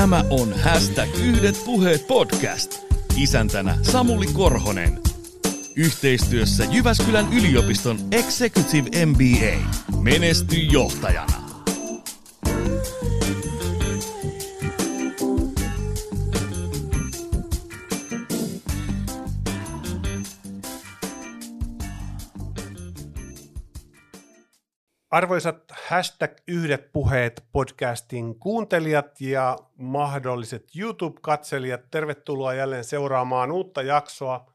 Tämä on Hashtag Yhdet puheet podcast. Isäntänä Samuli Korhonen. Yhteistyössä Jyväskylän yliopiston Executive MBA. Menesty johtajana. Arvoisat hashtag Yhdet puheet podcastin kuuntelijat ja mahdolliset YouTube-katselijat, tervetuloa jälleen seuraamaan uutta jaksoa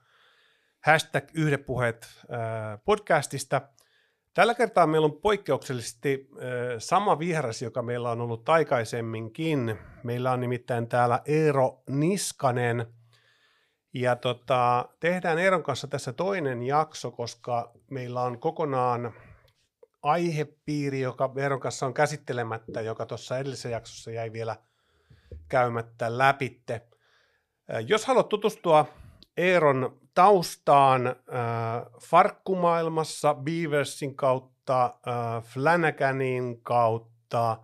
hashtag Yhdet puheet podcastista. Tällä kertaa meillä on poikkeuksellisesti sama vieras, joka meillä on ollut aikaisemminkin. Meillä on nimittäin täällä Eero Niskanen. Ja tota, tehdään Eeron kanssa tässä toinen jakso, koska meillä on kokonaan aihepiiri, joka Veeron kanssa on käsittelemättä, joka tuossa edellisessä jaksossa jäi vielä käymättä läpitte. Jos haluat tutustua Eeron taustaan äh, farkkumaailmassa Beaversin kautta, äh, Flanaganin kautta,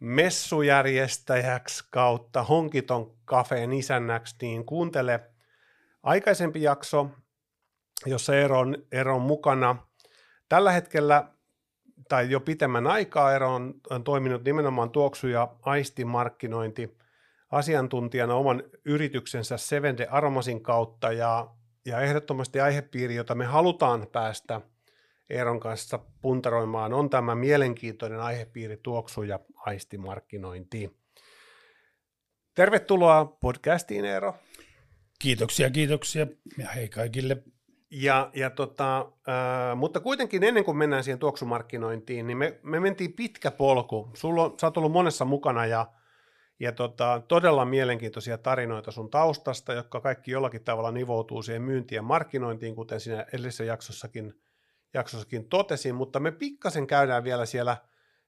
messujärjestäjäksi kautta Honkiton kafeen isännäksi, niin kuuntele aikaisempi jakso, jossa Eero on, Eero on mukana. Tällä hetkellä tai jo pitemmän aikaa ero on, on toiminut nimenomaan tuoksu- ja aistimarkkinointi asiantuntijana oman yrityksensä Seven Day Aromasin kautta ja, ja ehdottomasti aihepiiri, jota me halutaan päästä Eeron kanssa puntaroimaan, on tämä mielenkiintoinen aihepiiri tuoksu- ja aistimarkkinointi. Tervetuloa podcastiin Eero. Kiitoksia, kiitoksia ja hei kaikille ja, ja tota, äh, mutta kuitenkin ennen kuin mennään siihen tuoksumarkkinointiin, niin me, me mentiin pitkä polku. Sulla on, sä oot ollut monessa mukana ja, ja tota, todella mielenkiintoisia tarinoita sun taustasta, jotka kaikki jollakin tavalla nivoutuu siihen myyntiin ja markkinointiin, kuten siinä edellisessä jaksossakin, jaksossakin totesin, mutta me pikkasen käydään vielä siellä,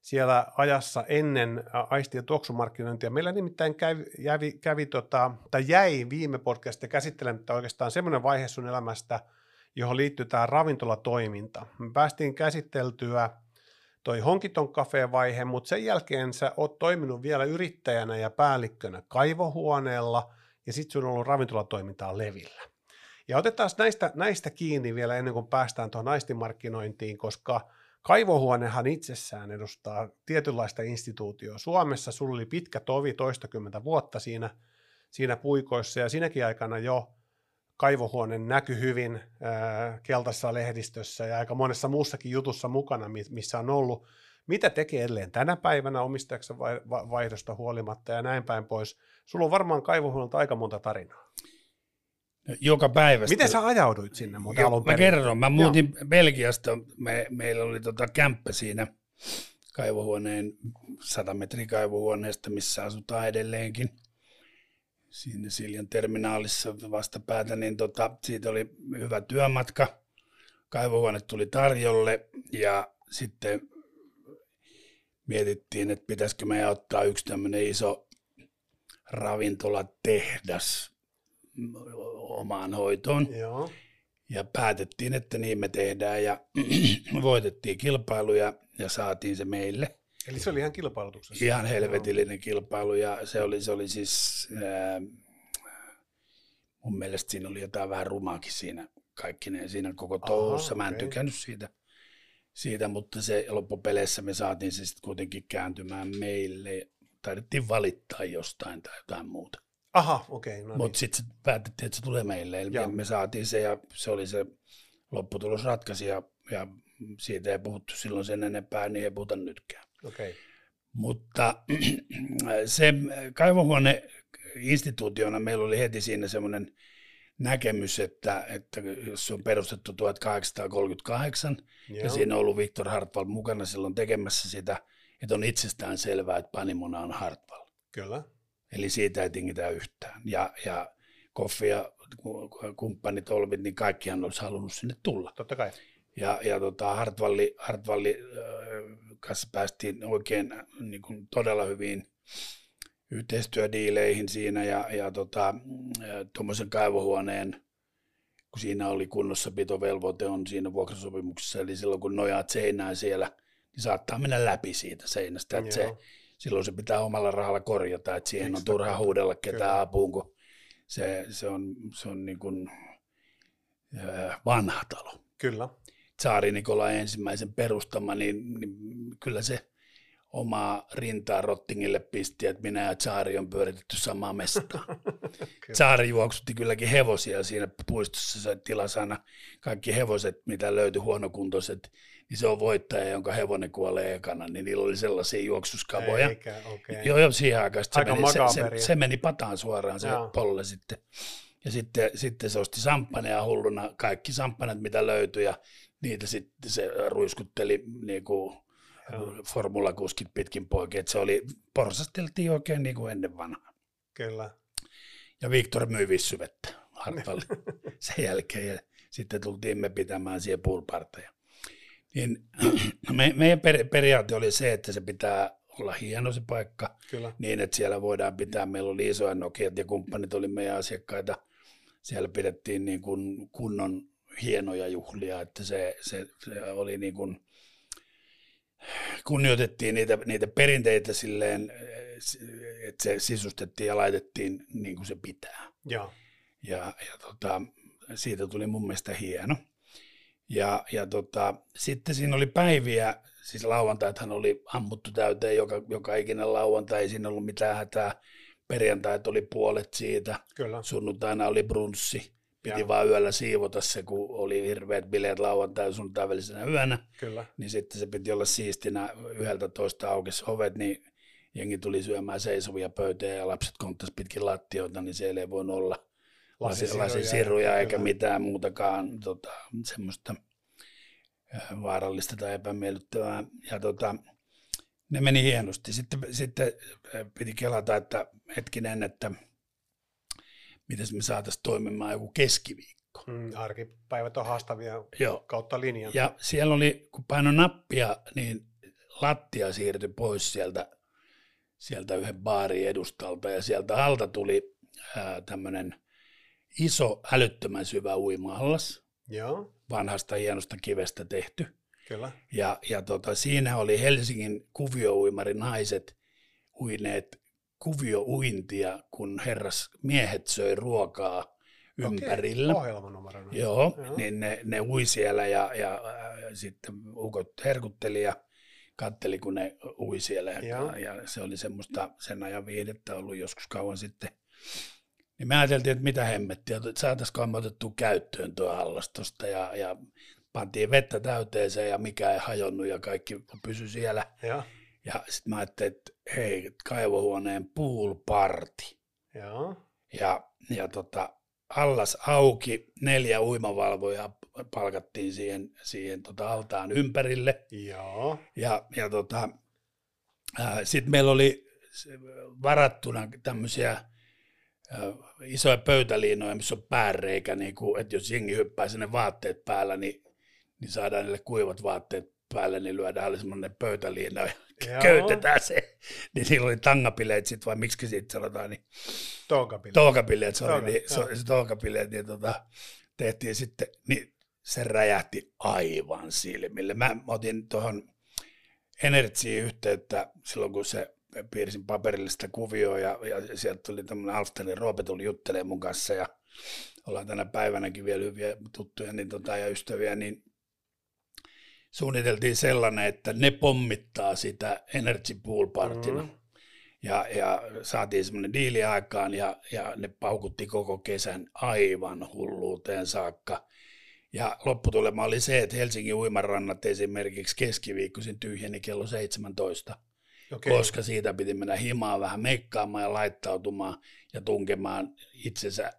siellä ajassa ennen aisti- ja tuoksumarkkinointia. Meillä nimittäin kävi, kävi, kävi tota, tai jäi viime podcastia käsittelemättä oikeastaan semmoinen vaihe sun elämästä – johon liittyy tämä ravintolatoiminta. Me päästiin käsiteltyä toi Honkiton vaihe, mutta sen jälkeen sä oot toiminut vielä yrittäjänä ja päällikkönä kaivohuoneella ja sitten sun on ollut ravintolatoimintaa levillä. Ja otetaan näistä, näistä kiinni vielä ennen kuin päästään tuohon naistimarkkinointiin, koska kaivohuonehan itsessään edustaa tietynlaista instituutioa. Suomessa sulla oli pitkä tovi toistakymmentä vuotta siinä, siinä puikoissa ja siinäkin aikana jo kaivohuone näkyi hyvin keltaisessa lehdistössä ja aika monessa muussakin jutussa mukana, missä on ollut. Mitä tekee edelleen tänä päivänä omistajaksen vaihdosta huolimatta ja näin päin pois? Sulla on varmaan kaivohuoneelta aika monta tarinaa. Joka päivä. Miten sä ajauduit sinne mutta alun Mä kerron, mä muutin Joo. Belgiasta, me, meillä oli tota kämppä siinä kaivohuoneen, 100 metri kaivohuoneesta, missä asutaan edelleenkin – siinä Siljan terminaalissa vastapäätä, niin tota, siitä oli hyvä työmatka. Kaivohuone tuli tarjolle ja sitten mietittiin, että pitäisikö meidän ottaa yksi tämmöinen iso ravintolatehdas omaan hoitoon. Joo. Ja päätettiin, että niin me tehdään ja voitettiin kilpailuja ja saatiin se meille. Eli se oli ihan kilpailutuksessa? Ihan helvetillinen Joo. kilpailu ja se oli, se oli siis, ää, mun mielestä siinä oli jotain vähän rumaakin siinä kaikki siinä koko touhussa. Mä en okay. tykännyt siitä, siitä, mutta se loppupeleissä me saatiin se sitten kuitenkin kääntymään meille. Taidettiin valittaa jostain tai jotain muuta. Aha, okei. Okay, no Mutta niin. sitten päätettiin, että se tulee meille. Eli me saatiin se ja se oli se lopputulos ratkaisi ja, ja siitä ei puhuttu silloin sen enempää, niin ei puhuta nytkään. Okay. Mutta se kaivohuone instituutiona meillä oli heti siinä semmoinen näkemys, että, että jos se on perustettu 1838 Joo. ja siinä on ollut Viktor Hartwall mukana silloin tekemässä sitä, että on itsestään selvää, että panimona on Hartwall. Kyllä. Eli siitä ei tingitä yhtään. Ja, ja Koffi ja kumppanit Olvit, niin kaikkihan olisi halunnut sinne tulla. Totta kai. Ja, ja tota, Hartwalli, Hartwalli äh, kanssa päästiin oikein niin kuin todella hyvin yhteistyödiileihin siinä ja, ja tota, tuommoisen kaivohuoneen, kun siinä oli kunnossapitovelvoite on siinä vuokrasopimuksessa, eli silloin kun nojaat seinään siellä, niin saattaa mennä läpi siitä seinästä. Että se, silloin se pitää omalla rahalla korjata, että siihen on turha huudella ketään apuun, kun se, se on, se on niin kuin, äh, vanha talo. Kyllä. Tsaari Nikola ensimmäisen perustama, niin, niin kyllä se omaa rintaa Rottingille pisti, että minä ja Tsaari on pyöritetty samaa mestaa. Tsaari juoksutti kylläkin hevosia siinä puistossa, se tilasi aina kaikki hevoset, mitä löytyi huonokuntoiset, niin se on voittaja, jonka hevonen kuolee ekana, niin niillä oli sellaisia juoksuskaboja. Eikä, okay. Joo, joo, siihen aikaan se Aika meni, se, se, se, meni pataan suoraan se polle sitten. Ja sitten, sitten se osti samppaneja hulluna, kaikki samppanat mitä löytyi ja niitä sitten se ruiskutteli niin kuin formulakuskit pitkin poikin, että se oli, porsasteltiin oikein niin kuin ennen vanhaa. Kyllä. Ja Viktor myi vissyvettä Hartwalle sen jälkeen ja sitten tultiin me pitämään siihen poolparteja. Niin, me, meidän per, periaate oli se, että se pitää olla hieno se paikka, Kyllä. niin että siellä voidaan pitää, meillä oli isoja Nokiat ja kumppanit oli meidän asiakkaita, siellä pidettiin niin kuin kunnon hienoja juhlia, että se, se, se oli niin kuin, kunnioitettiin niitä, niitä perinteitä silleen, että se sisustettiin ja laitettiin niin kuin se pitää. Joo. Ja, ja tota, siitä tuli mun mielestä hieno. Ja, ja tota, sitten siinä oli päiviä, siis lauantaithan oli ammuttu täyteen joka, joka ikinen lauantai, ei siinä ollut mitään hätää. Perjantait oli puolet siitä, Kyllä. sunnuntaina oli brunssi, piti Joo. vaan yöllä siivota se, kun oli hirveät bileet lauantai ja sunnuntai välisenä yönä, Kyllä. niin sitten se piti olla siistinä yhdeltä toista aukesi ovet, niin jengi tuli syömään seisovia pöytiä ja lapset konttas pitkin lattioita, niin siellä ei voinut olla Lasisiruja, lasisiruja eikä kyllä. mitään muutakaan tota, semmoista äh, vaarallista tai epämiellyttävää. Ja tota, ne meni hienosti. Sitten, sitten äh, piti kelata, että hetkinen, että miten me saataisiin toimimaan joku keskiviikko. Mm, arkipäivät on haastavia Joo. kautta linjan. Ja siellä oli, kun paino nappia, niin lattia siirtyi pois sieltä, sieltä yhden baarin edustalta ja sieltä alta tuli tämmöinen iso, älyttömän syvä uima-allas, Joo. vanhasta hienosta kivestä tehty. Kyllä. Ja, ja tota, siinä oli Helsingin kuviouimarin naiset uineet kuviouintia, kun herras miehet söi ruokaa ympärillä. Okei. Joo, Joo. niin ne, ne ui siellä ja, ja äh, sitten ukot herkutteli ja katteli, kun ne ui siellä. Joo. Ja, ja se oli semmoista sen ajan viihdettä ollut joskus kauan sitten. Niin me ajateltiin, että mitä hemmettiä, että saataisiko me otettua käyttöön tuo allastosta ja, ja pantiin vettä täyteeseen ja mikä ei hajonnut ja kaikki pysyi siellä. Joo. Ja sitten mä ajattelin, että hei, kaivohuoneen pool party. Joo. Ja, ja tota, allas auki, neljä uimavalvojaa palkattiin siihen, siihen tota altaan ympärille. Joo. Ja, ja tota, sitten meillä oli varattuna tämmöisiä ää, isoja pöytäliinoja, missä on pääreikä, niin kuin, että jos jengi hyppää sinne vaatteet päällä, niin, niin saadaan niille kuivat vaatteet päälle, niin lyödään semmoinen pöytäliina ja köytetään se. Niin niillä oli tangapileet sitten, vai miksi siitä sanotaan, niin Toukapille. toukapileet, se oli, Touka, niin, se, se toukapileet, niin tota, tehtiin sitten, niin se räjähti aivan silmille. Mä otin tuohon Energiin yhteyttä silloin, kun se piirsin paperille sitä kuvioa ja, ja sieltä tuli tämmöinen Alftenin Roope tuli juttelemaan mun kanssa ja ollaan tänä päivänäkin vielä hyviä tuttuja niin tota, ja ystäviä, niin suunniteltiin sellainen, että ne pommittaa sitä Energy Pool Partina. Mm. Ja, ja saatiin semmoinen diili aikaan ja, ja ne paukutti koko kesän aivan hulluuteen saakka. Ja lopputulema oli se, että Helsingin uimarannat esimerkiksi keskiviikkoisin tyhjeni kello 17, Okei. koska siitä piti mennä himaan vähän meikkaamaan ja laittautumaan ja tunkemaan itsensä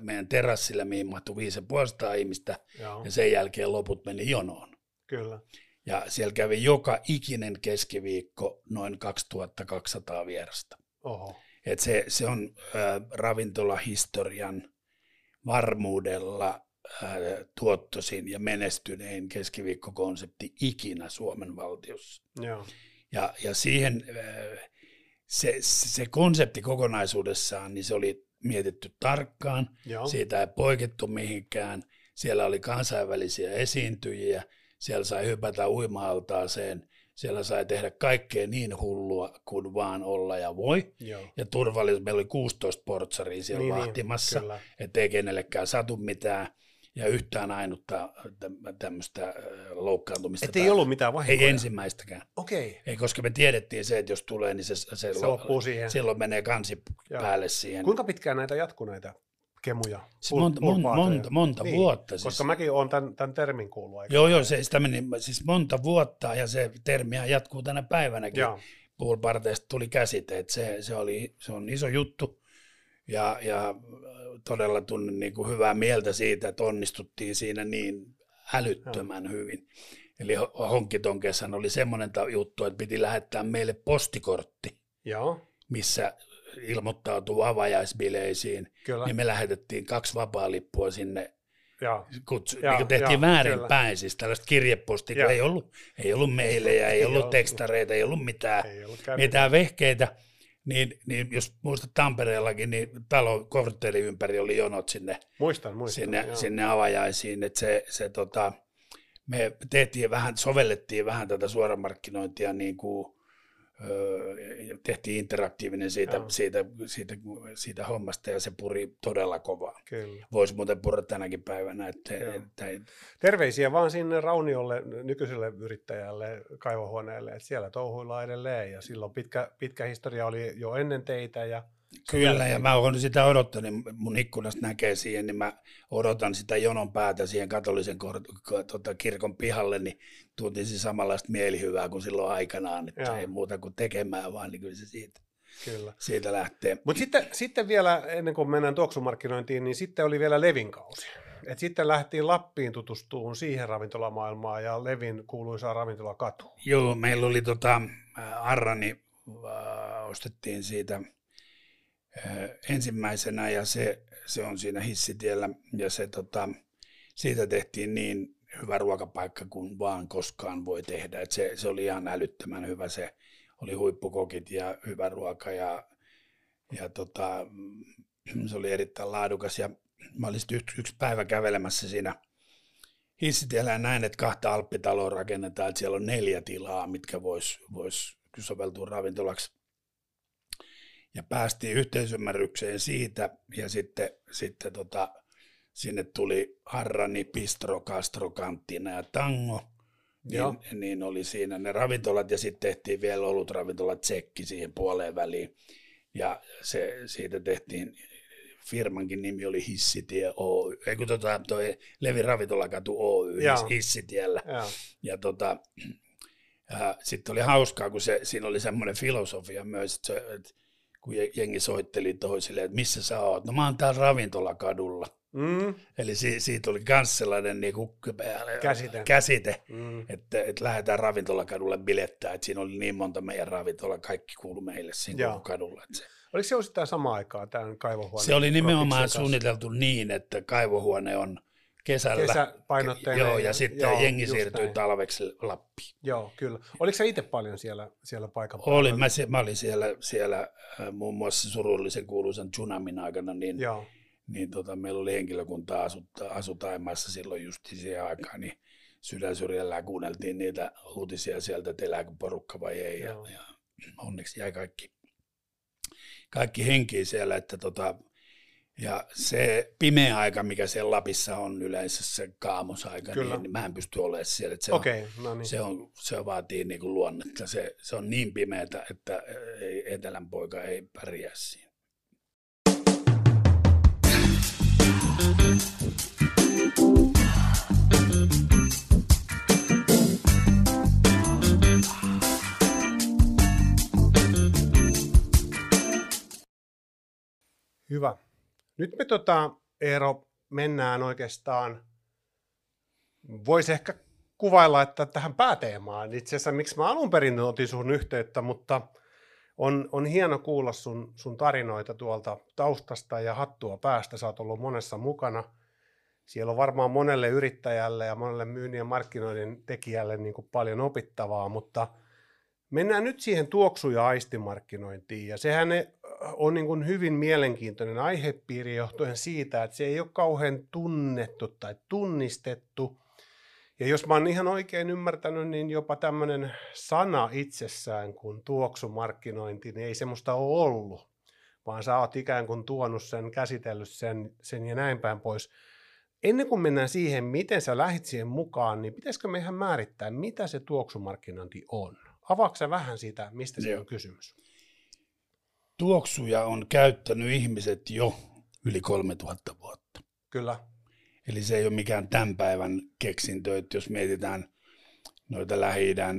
meidän terassille, mihin mahtui 500 ihmistä, Joo. ja sen jälkeen loput meni jonoon. Kyllä. Ja siellä kävi joka ikinen keskiviikko noin 2200 vierasta. Oho. Et se, se on äh, ravintolahistorian varmuudella äh, tuottosin ja menestynein keskiviikkokonsepti ikinä Suomen valtiossa. Joo. Ja, ja siihen äh, se, se konsepti kokonaisuudessaan, niin se oli mietitty tarkkaan, Joo. siitä ei poikettu mihinkään. Siellä oli kansainvälisiä esiintyjiä, siellä sai hypätä uima-altaaseen Siellä sai tehdä kaikkea niin hullua kuin vaan olla ja voi. Joo. Ja turvallisuus, meillä oli 16 portsaria siellä Niin, niin, niin, vahtimassa, kyllä. ettei kenellekään satu mitään. Ja yhtään ainutta tä- tämmöistä äh, loukkaantumista. Että ei ollut mitään vahinkoja. Ei ensimmäistäkään. Okei. Ei, koska me tiedettiin se, että jos tulee, niin se, se, Se lo- loppuu siihen. silloin menee kansi Joo. päälle siihen. Kuinka pitkään näitä jatkuu näitä kemuja? Siis Pul- monta, monta, monta, monta Niin, vuotta. Koska siis. mäkin olen tämän, tämän termin kuullut aika. Joo, joo, se, sitä meni siis monta vuotta ja se termiä jatkuu tänä päivänäkin. Joo. Poolparteista tuli käsite, että se, se, oli, se on iso juttu ja, ja todella tunnen niin kuin hyvää mieltä siitä, että onnistuttiin siinä niin älyttömän hyvin. Eli Ho- Honkiton kesän oli semmoinen juttu, että piti lähettää meille postikortti, Joo, missä ilmoittautuu avajaisbileisiin, kyllä. niin me lähetettiin kaksi vapaa-lippua sinne Joo. kutsu, Joo, niin tehtiin joo, väärin kyllä. päin, siis tällaista kirjepostia, kun ei ollut, ei ollut meilejä, ei, Ei ollut ollut. tekstareita, ei ollut mitään, Ei ollut mitään vehkeitä, niin, niin jos muistat Tampereellakin, niin talo korttelin ympäri oli jonot sinne, Muistan, muistan. sinne, sinne avajaisiin, että se, se tota, me tehtiin vähän, sovellettiin vähän tätä suoramarkkinointia niin kuin, tehtiin interaktiivinen siitä, Joo. siitä, siitä, siitä, hommasta ja se puri todella kovaa. Kyllä. Voisi muuten purra tänäkin päivänä, että, että ei, Terveisiä vaan sinne Rauniolle, nykyiselle yrittäjälle, kaivohuoneelle, että siellä touhuillaan edelleen ja silloin pitkä, pitkä historia oli jo ennen teitä ja Kyllä, ja mä oon sitä odottanut, niin mun ikkunasta näkee siihen, niin mä odotan sitä jonon päätä siihen katolisen kor- tota, kirkon pihalle, niin tuntisi samanlaista mielihyvää kuin silloin aikanaan, että Joo. ei muuta kuin tekemään, vaan niin kyllä se siitä, kyllä. siitä lähtee. Mutta sitten, sitten vielä, ennen kuin mennään tuoksumarkkinointiin, niin sitten oli vielä Levin kausi. Et sitten lähtiin Lappiin tutustumaan siihen ravintolamaailmaan ja Levin kuuluisaa ravintolakatu. Joo, meillä oli tota, Arrani, äh, ostettiin siitä ensimmäisenä ja se, se on siinä hissitiellä ja se, tota, siitä tehtiin niin hyvä ruokapaikka kuin vaan koskaan voi tehdä. Et se, se oli ihan älyttömän hyvä, se oli huippukokit ja hyvä ruoka ja, ja tota, se oli erittäin laadukas ja mä olin yksi, yksi päivä kävelemässä siinä hissitiellä ja näin, että kahta alppitaloa rakennetaan, että siellä on neljä tilaa, mitkä vois, vois soveltua ravintolaksi. Ja päästiin yhteisymmärrykseen siitä, ja sitten, sitten tota, sinne tuli Harrani, Pistro, Castro, Kanttina ja Tango. Joo. Niin, niin, oli siinä ne ravintolat, ja sitten tehtiin vielä olutravintolat tsekki siihen puoleen väliin. Ja se, siitä tehtiin, firmankin nimi oli Hissitie Oy, ei kun tota, toi Levi Ravintolakatu Oy, Joo. Hissitiellä. Joo. Ja tota, sitten oli hauskaa, kun se, siinä oli semmoinen filosofia myös, että, se, että kun je- jengi soitteli toisille, että missä sä oot, no mä oon täällä ravintolakadulla. Mm, Eli si, siitä oli myös sellainen niin kuin, Käsite. käsite mm. että, että lähdetään ravintolakadulle bilettää, että siinä oli niin monta meidän ravintola, kaikki kuulu meille siinä kadulla. Että se, Oliko se osittain sama aikaa tämän kaivohuoneen? se oli nimenomaan suunniteltu niin, että kaivohuone on kesällä. Kesäpainotteinen. Joo, ja sitten Joo, jengi siirtyy näin. talveksi Lappiin. Joo, kyllä. Oliko se itse paljon siellä, siellä paikan päällä? Olin, mä, mä olin siellä, siellä äh, muun muassa surullisen kuuluisan tsunamin aikana, niin, Joo, niin tota, meillä oli henkilökunta asutta, asutaimaassa silloin just siihen aikaan, niin sydän syrjällään kuunneltiin niitä uutisia sieltä, että elääkö porukka vai ei, ja, ja onneksi jäi kaikki, kaikki henkiin siellä, että tota, ja se pimeä aika, mikä siellä Lapissa on yleensä se kaamosaika, Kyllä. niin, niin mä en pysty olemaan siellä. Että se on, okei, no niin. se, on, se vaatii niin kuin luonnetta. Se, se on niin pimeätä, että ei, etelän poika ei pärjää siinä. Hyvä. Nyt me tota, Eero, mennään oikeastaan, voisi ehkä kuvailla, että tähän pääteemaan. Itse asiassa, miksi mä alun perin otin sun yhteyttä, mutta on, on hieno kuulla sun, sun tarinoita tuolta taustasta ja hattua päästä. Sä oot ollut monessa mukana. Siellä on varmaan monelle yrittäjälle ja monelle myynnin ja markkinoiden tekijälle niin kuin paljon opittavaa, mutta mennään nyt siihen tuoksu- ja aistimarkkinointiin. Ja sehän on niin kuin hyvin mielenkiintoinen aihepiiri johtuen siitä, että se ei ole kauhean tunnettu tai tunnistettu. Ja jos mä oon ihan oikein ymmärtänyt, niin jopa tämmöinen sana itsessään kuin tuoksumarkkinointi, niin ei semmoista ole ollut, vaan sä oot ikään kuin tuonut sen, käsitellyt sen, sen ja näin päin pois. Ennen kuin mennään siihen, miten sä lähit siihen mukaan, niin pitäisikö meidän määrittää, mitä se tuoksumarkkinointi on? Avaatko vähän siitä, mistä se on kysymys? Tuoksuja on käyttänyt ihmiset jo yli 3000 vuotta. Kyllä. Eli se ei ole mikään tämän päivän keksintö, että jos mietitään noita lähi äh,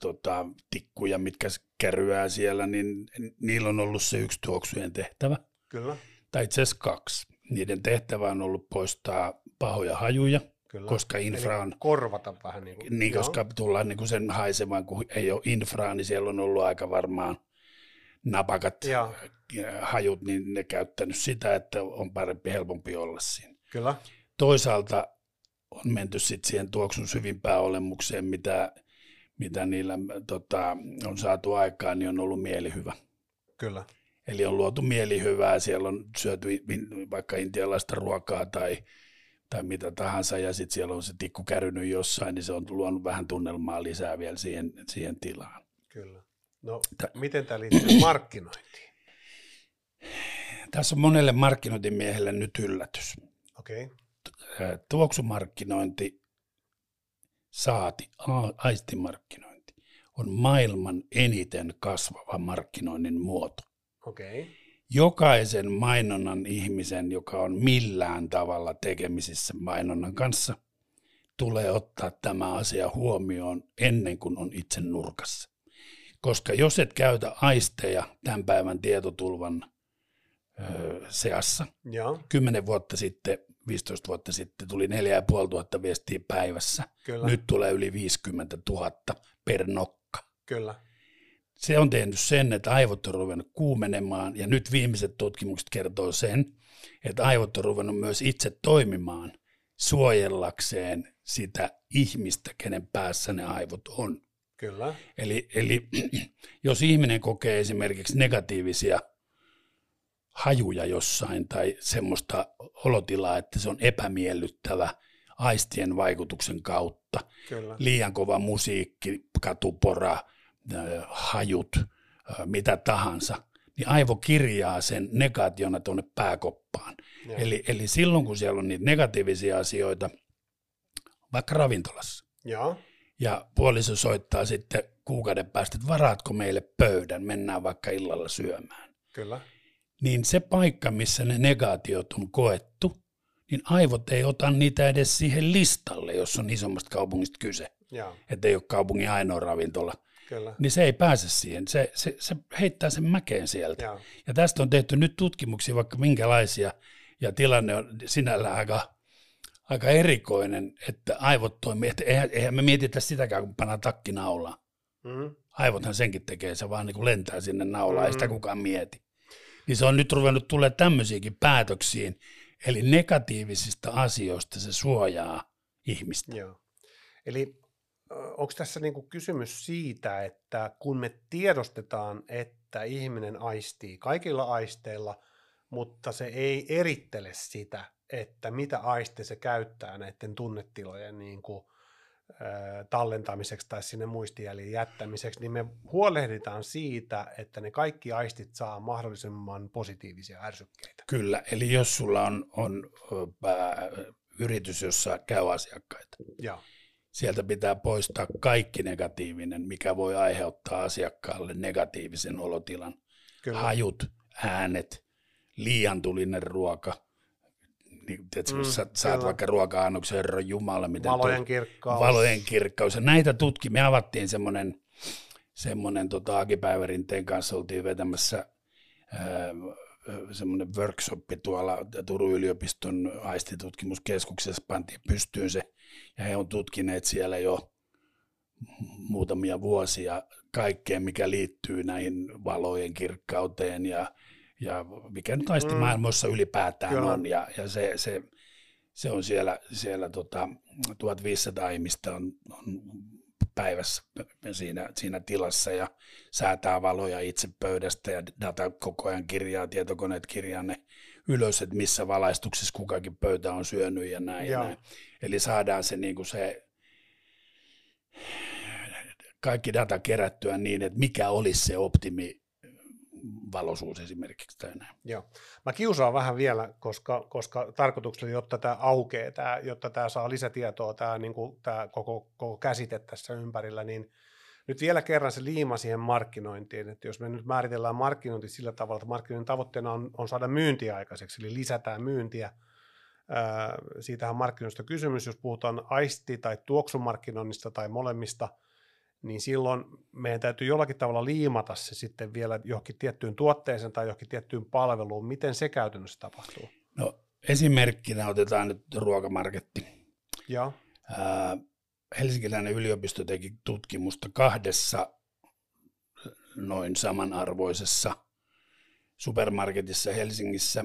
tota, tikkuja, mitkä käryää siellä, niin niillä on ollut se yksi tuoksujen tehtävä. Kyllä. Tai itse asiassa kaksi. Niiden tehtävä on ollut poistaa pahoja hajuja, Kyllä. koska infra on... Eli korvata vähän niin kuin. Niin, koska tullaan niin kuin sen haisemaan, kun ei ole infraa, niin siellä on ollut aika varmaan napakat ja. hajut, niin ne käyttänyt sitä, että on parempi, helpompi olla siinä. Kyllä. Toisaalta on menty sitten siihen tuoksun syvimpään olemukseen, mitä, mitä niillä tota, on saatu aikaan, niin on ollut mielihyvä. Kyllä. Eli on luotu mielihyvää, siellä on syöty vaikka intialaista ruokaa tai, tai mitä tahansa, ja sitten siellä on se tikku kärynyt jossain, niin se on luonut vähän tunnelmaa lisää vielä siihen, siihen tilaan. Kyllä. No, Tä... miten tämä liittyy markkinointiin? Tässä on monelle markkinointimiehelle nyt yllätys. Okei. Okay tuoksumarkkinointi saati aistimarkkinointi on maailman eniten kasvava markkinoinnin muoto. Okay. Jokaisen mainonnan ihmisen, joka on millään tavalla tekemisissä mainonnan kanssa, tulee ottaa tämä asia huomioon ennen kuin on itse nurkassa. Koska jos et käytä aisteja tämän päivän tietotulvan ö, seassa, kymmenen vuotta sitten 15 vuotta sitten tuli 4500 viestiä päivässä. Kyllä. Nyt tulee yli 50 000 per nokka. Kyllä. Se on tehnyt sen, että aivot on ruvennut kuumenemaan ja nyt viimeiset tutkimukset kertoo sen, että aivot on ruvennut myös itse toimimaan suojellakseen sitä ihmistä, kenen päässä ne aivot on. Kyllä. Eli, eli jos ihminen kokee esimerkiksi negatiivisia – hajuja jossain tai semmoista olotilaa, että se on epämiellyttävä aistien vaikutuksen kautta. Kyllä. Liian kova musiikki, katupora, hajut, mitä tahansa, niin aivo kirjaa sen negaationa tuonne pääkoppaan. Eli, eli silloin, kun siellä on niitä negatiivisia asioita, vaikka ravintolassa, ja, ja puoliso soittaa sitten kuukauden päästä, että varaatko meille pöydän, mennään vaikka illalla syömään. Kyllä niin se paikka, missä ne negaatiot on koettu, niin aivot ei ota niitä edes siihen listalle, jos on isommasta kaupungista kyse. Että ei ole kaupungin ainoa ravintola. Kyllä. Niin se ei pääse siihen. Se, se, se heittää sen mäkeen sieltä. Ja. ja tästä on tehty nyt tutkimuksia vaikka minkälaisia, ja tilanne on sinällään aika, aika erikoinen, että aivot toimii. Että eihän, eihän me mietitä sitäkään, kun pannaan takki naulaan. Mm-hmm. Aivothan senkin tekee, se vaan niin kuin lentää sinne naulaan, mm-hmm. ei sitä mm-hmm. kukaan mieti niin se on nyt ruvennut tulee tämmöisiäkin päätöksiin. Eli negatiivisista asioista se suojaa ihmistä. Joo. Eli onko tässä niinku kysymys siitä, että kun me tiedostetaan, että ihminen aistii kaikilla aisteilla, mutta se ei erittele sitä, että mitä aiste se käyttää näiden tunnetilojen niin kuin tallentamiseksi tai sinne muistijäljen jättämiseksi, niin me huolehditaan siitä, että ne kaikki aistit saa mahdollisimman positiivisia ärsykkeitä. Kyllä, eli jos sulla on, on ää, yritys, jossa käy asiakkaita, ja. sieltä pitää poistaa kaikki negatiivinen, mikä voi aiheuttaa asiakkaalle negatiivisen olotilan. Kyllä. Hajut, äänet, liian tulinen ruoka, niin, tiedätkö, mm, sä saat vaikka ruoka-annoksen Herra Jumala. Miten valojen tuo, kirkkaus. Valojen kirkkaus. Ja näitä tutki, me avattiin semmoinen, semmoinen tota, Aki Päivärinteen kanssa oltiin vetämässä ää, semmoinen workshop tuolla Turun yliopiston aistitutkimuskeskuksessa, pantiin pystyyn se, ja he on tutkineet siellä jo muutamia vuosia kaikkea, mikä liittyy näihin valojen kirkkauteen ja ja mikä nyt aistimaailmoissa mm. ylipäätään Kyllä. on, ja, ja se, se, se, on siellä, siellä tota, 1500 ihmistä on, on päivässä siinä, siinä tilassa ja säätää valoja itse pöydästä ja data koko ajan kirjaa, tietokoneet kirjaa ne ylös, että missä valaistuksessa kukakin pöytä on syönyt ja näin. Ja näin. Eli saadaan se, niin kuin se kaikki data kerättyä niin, että mikä olisi se optimi valoisuus esimerkiksi tai näin. Joo. Mä kiusaan vähän vielä, koska, koska tarkoituksella, jotta tämä aukeaa, tämä, jotta tämä saa lisätietoa, tämä, niin kuin, tämä koko, koko käsite tässä ympärillä, niin nyt vielä kerran se liima siihen markkinointiin, että jos me nyt määritellään markkinointi sillä tavalla, että markkinoinnin tavoitteena on, on saada myyntiä aikaiseksi, eli lisätään myyntiä, Ää, siitähän markkinoista kysymys, jos puhutaan aisti- tai tuoksumarkkinoinnista tai molemmista – niin silloin meidän täytyy jollakin tavalla liimata se sitten vielä johonkin tiettyyn tuotteeseen tai johonkin tiettyyn palveluun. Miten se käytännössä tapahtuu? No esimerkkinä otetaan nyt ruokamarketti. Ja. Helsinkiläinen yliopisto teki tutkimusta kahdessa noin samanarvoisessa supermarketissa Helsingissä.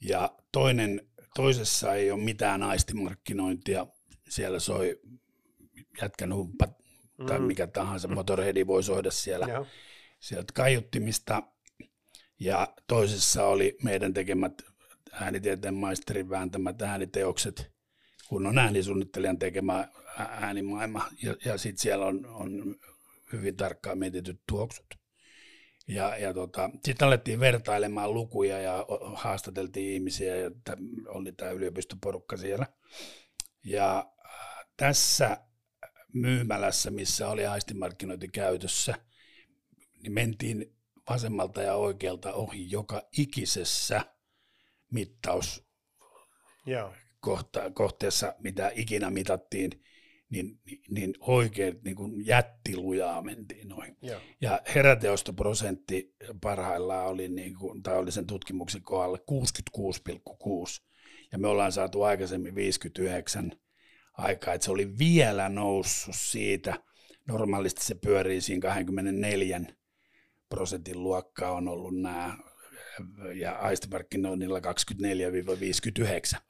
Ja toinen, toisessa ei ole mitään aistimarkkinointia. Siellä soi jätkän humppa tai mm. mikä tahansa motorheadi voi soida siellä, Joo. sieltä kaiuttimista. Ja toisessa oli meidän tekemät äänitieteen maisterin vääntämät ääniteokset, kun on äänisuunnittelijan tekemä äänimaailma. Ja, ja sitten siellä on, on hyvin tarkkaan mietityt tuoksut. Ja, ja tota, sitten alettiin vertailemaan lukuja ja haastateltiin ihmisiä, ja oli tämä yliopistoporukka siellä. Ja tässä myymälässä, missä oli aistimarkkinointi käytössä, niin mentiin vasemmalta ja oikealta ohi joka ikisessä mittaus. Kohta, kohteessa, mitä ikinä mitattiin, niin, niin oikein niin kuin jättilujaa mentiin noin. Joo. Ja heräteostoprosentti parhaillaan oli, niin kuin, tai oli sen tutkimuksen kohdalla 66,6, ja me ollaan saatu aikaisemmin 59 aikaa, että se oli vielä noussut siitä. Normaalisti se pyörii siinä 24 prosentin luokkaa on ollut nämä ja aistimarkkinoinnilla 24-59.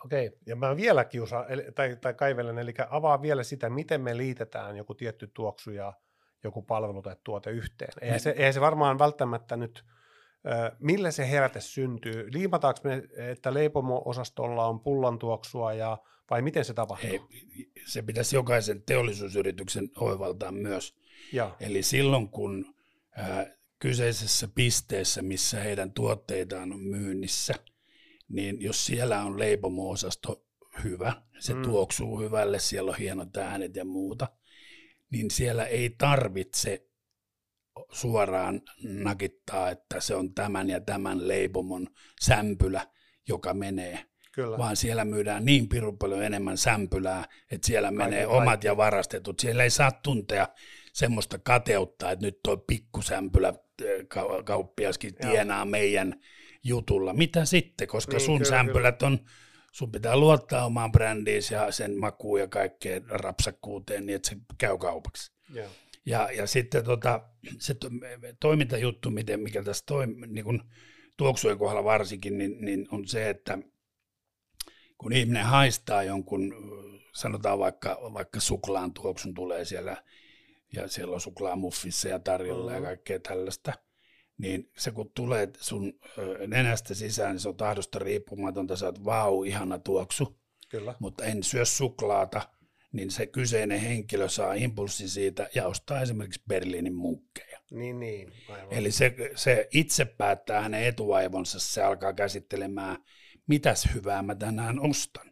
Okei, ja mä vielä kiusaan, tai, tai kaivelen, eli avaa vielä sitä, miten me liitetään joku tietty tuoksu ja joku palvelu tai tuote yhteen. Eihän se, eihän se varmaan välttämättä nyt, millä se heräte syntyy? Liimataanko me, että leipomo-osastolla on pullan tuoksua ja vai miten se tapahtuu? Ei, se pitäisi jokaisen teollisuusyrityksen oivaltaa myös. Ja. Eli silloin kun ää, kyseisessä pisteessä, missä heidän tuotteitaan on myynnissä, niin jos siellä on leipomo-osasto hyvä, se mm. tuoksuu hyvälle, siellä on hienot äänet ja muuta, niin siellä ei tarvitse suoraan nakittaa, että se on tämän ja tämän leipomon sämpylä, joka menee Kyllä. vaan siellä myydään niin pirun paljon enemmän sämpylää, että siellä kaiken menee kaiken. omat ja varastetut. Siellä ei saa tuntea semmoista kateutta, että nyt tuo pikkusämpylä eh, kauppiaskin tienaa Joo. meidän jutulla. Mitä sitten, koska niin, sun kyllä, sämpylät kyllä. on, sun pitää luottaa omaan brändiin ja sen makuun ja kaikkeen rapsakkuuteen, niin että se käy kaupaksi. Joo. Ja, ja sitten tota, se to, toimintajuttu, miten, mikä tässä toim, niin kun tuoksujen kohdalla varsinkin, niin, niin on se, että kun ihminen haistaa jonkun, sanotaan vaikka, vaikka suklaan tuoksun tulee siellä, ja siellä on suklaamuffissa ja tarjolla mm-hmm. ja kaikkea tällaista, niin se kun tulee sun nenästä sisään, niin se on tahdosta riippumatonta, sä oot vau, ihana tuoksu, Kyllä. mutta en syö suklaata, niin se kyseinen henkilö saa impulssi siitä ja ostaa esimerkiksi Berliinin munkkeja. Niin, niin. Aivan. Eli se, se itse päättää hänen etuaivonsa, se alkaa käsittelemään mitäs hyvää mä tänään ostan.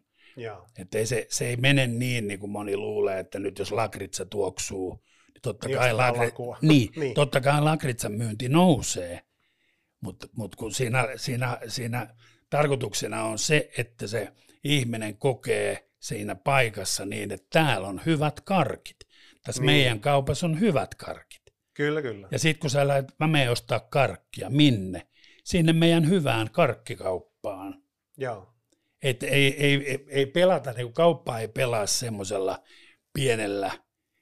Että ei se, se ei mene niin, niin kuin moni luulee, että nyt jos lakritsa tuoksuu, niin totta, niin kai, lakri... niin, niin. totta kai lakritsan myynti nousee, mutta mut kun siinä, siinä, siinä tarkoituksena on se, että se ihminen kokee siinä paikassa niin, että täällä on hyvät karkit. Tässä niin. meidän kaupassa on hyvät karkit. Kyllä, kyllä. Ja sitten kun sä lähdet, mä menen ostaa karkkia, minne? Sinne meidän hyvään karkkikauppaan. Joo. Et ei, ei, ei, ei pelata, niin kauppa ei pelaa semmoisella pienellä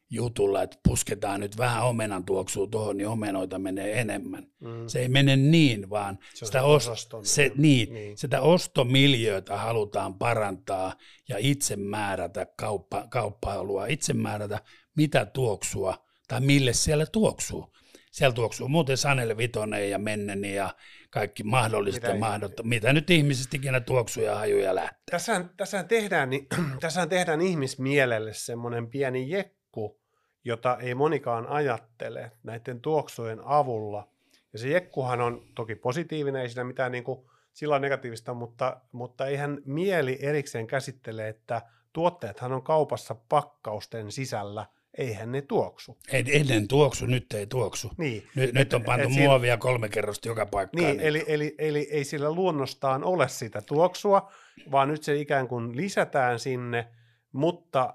jutulla, että pusketaan nyt vähän omenan tuoksua tuohon, niin omenoita menee enemmän. Mm. Se ei mene niin, vaan se sitä, ost- se, niin, niin. sitä ostomiljöitä halutaan parantaa ja itse määrätä kauppa, kauppailua, itse määrätä mitä tuoksua tai mille siellä tuoksuu. siellä tuoksuu muuten Sanel Vitonen ja Menneni ja kaikki mahdolliset mitä, ja mahdot, mitä nyt ihmisistä ikinä tuoksuu ja hajuja lähtee. Tässähän, tässähän, tehdään, niin, tässähän tehdään ihmismielelle semmoinen pieni jekku, jota ei monikaan ajattele näiden tuoksujen avulla. Ja se jekkuhan on toki positiivinen, ei siinä mitään niin kuin, sillä negatiivista, mutta, mutta eihän mieli erikseen käsittele, että tuotteethan on kaupassa pakkausten sisällä – eihän ne tuoksu. Ei, ennen tuoksu, nyt ei tuoksu. Niin. Nyt, nyt on pantu et, muovia siinä, kolme kerrosta joka paikkaan. Niin, niin. Eli, eli, eli ei sillä luonnostaan ole sitä tuoksua, vaan nyt se ikään kuin lisätään sinne, mutta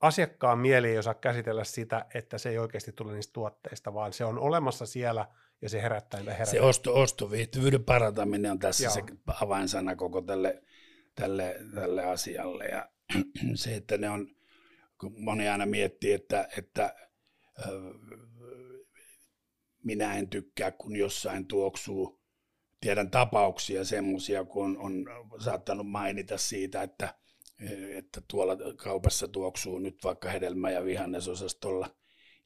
asiakkaan mieli ei osaa käsitellä sitä, että se ei oikeasti tule niistä tuotteista, vaan se on olemassa siellä ja se herättää niitä herättää. Se osto, ostoviihtyvyyden parantaminen on tässä Joo. se avainsana koko tälle, tälle, tälle asialle ja se, että ne on kun moni aina miettii, että, että minä en tykkää, kun jossain tuoksuu. Tiedän tapauksia semmoisia, kun on saattanut mainita siitä, että, että tuolla kaupassa tuoksuu nyt vaikka hedelmä- ja vihannesosastolla.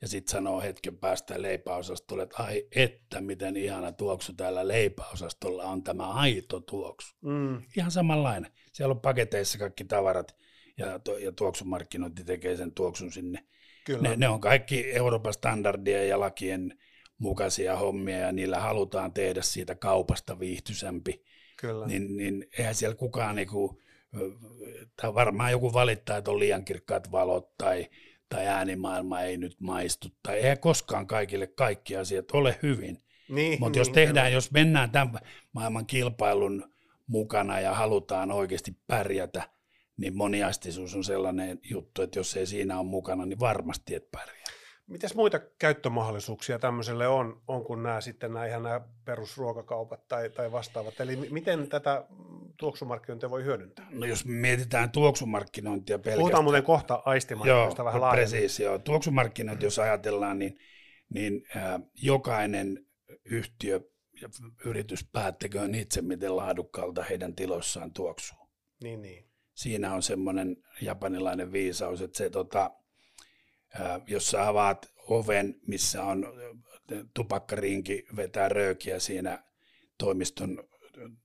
Ja sitten sanoo hetken päästä leipäosastolle, että ai että miten ihana tuoksu täällä leipäosastolla on tämä aito tuoksu. Mm. Ihan samanlainen. Siellä on paketeissa kaikki tavarat ja, to, ja tuoksumarkkinointi tekee sen tuoksun sinne. Kyllä. Ne, ne on kaikki Euroopan standardia ja lakien mukaisia hommia ja niillä halutaan tehdä siitä kaupasta viihtyisempi. Kyllä. Niin, niin eihän siellä kukaan niinku, tai varmaan joku valittaa, että on liian kirkkaat valot tai, tai äänimaailma ei nyt maistu, tai eihän koskaan kaikille kaikki asiat ole hyvin. Niin, Mutta niin, jos tehdään, kyllä. jos mennään tämän maailman kilpailun mukana ja halutaan oikeasti pärjätä, niin moniastisuus on sellainen juttu, että jos ei siinä ole mukana, niin varmasti et pärjää. Mitäs muita käyttömahdollisuuksia tämmöiselle on, on kun nämä sitten nämä ihan nämä perusruokakaupat tai, tai vastaavat? Eli miten tätä tuoksumarkkinointia voi hyödyntää? No jos mietitään tuoksumarkkinointia pelkästään. Puhutaan muuten kohta aistimarkkinoista vähän laajemmin. Precis, joo. Tuoksumarkkinointi, jos ajatellaan, niin, niin äh, jokainen yhtiö ja yritys päättäköön itse, miten laadukkaalta heidän tiloissaan tuoksuu. Niin, niin siinä on semmoinen japanilainen viisaus, että se tota, jos sä avaat oven, missä on tupakkarinki, vetää röökiä siinä toimiston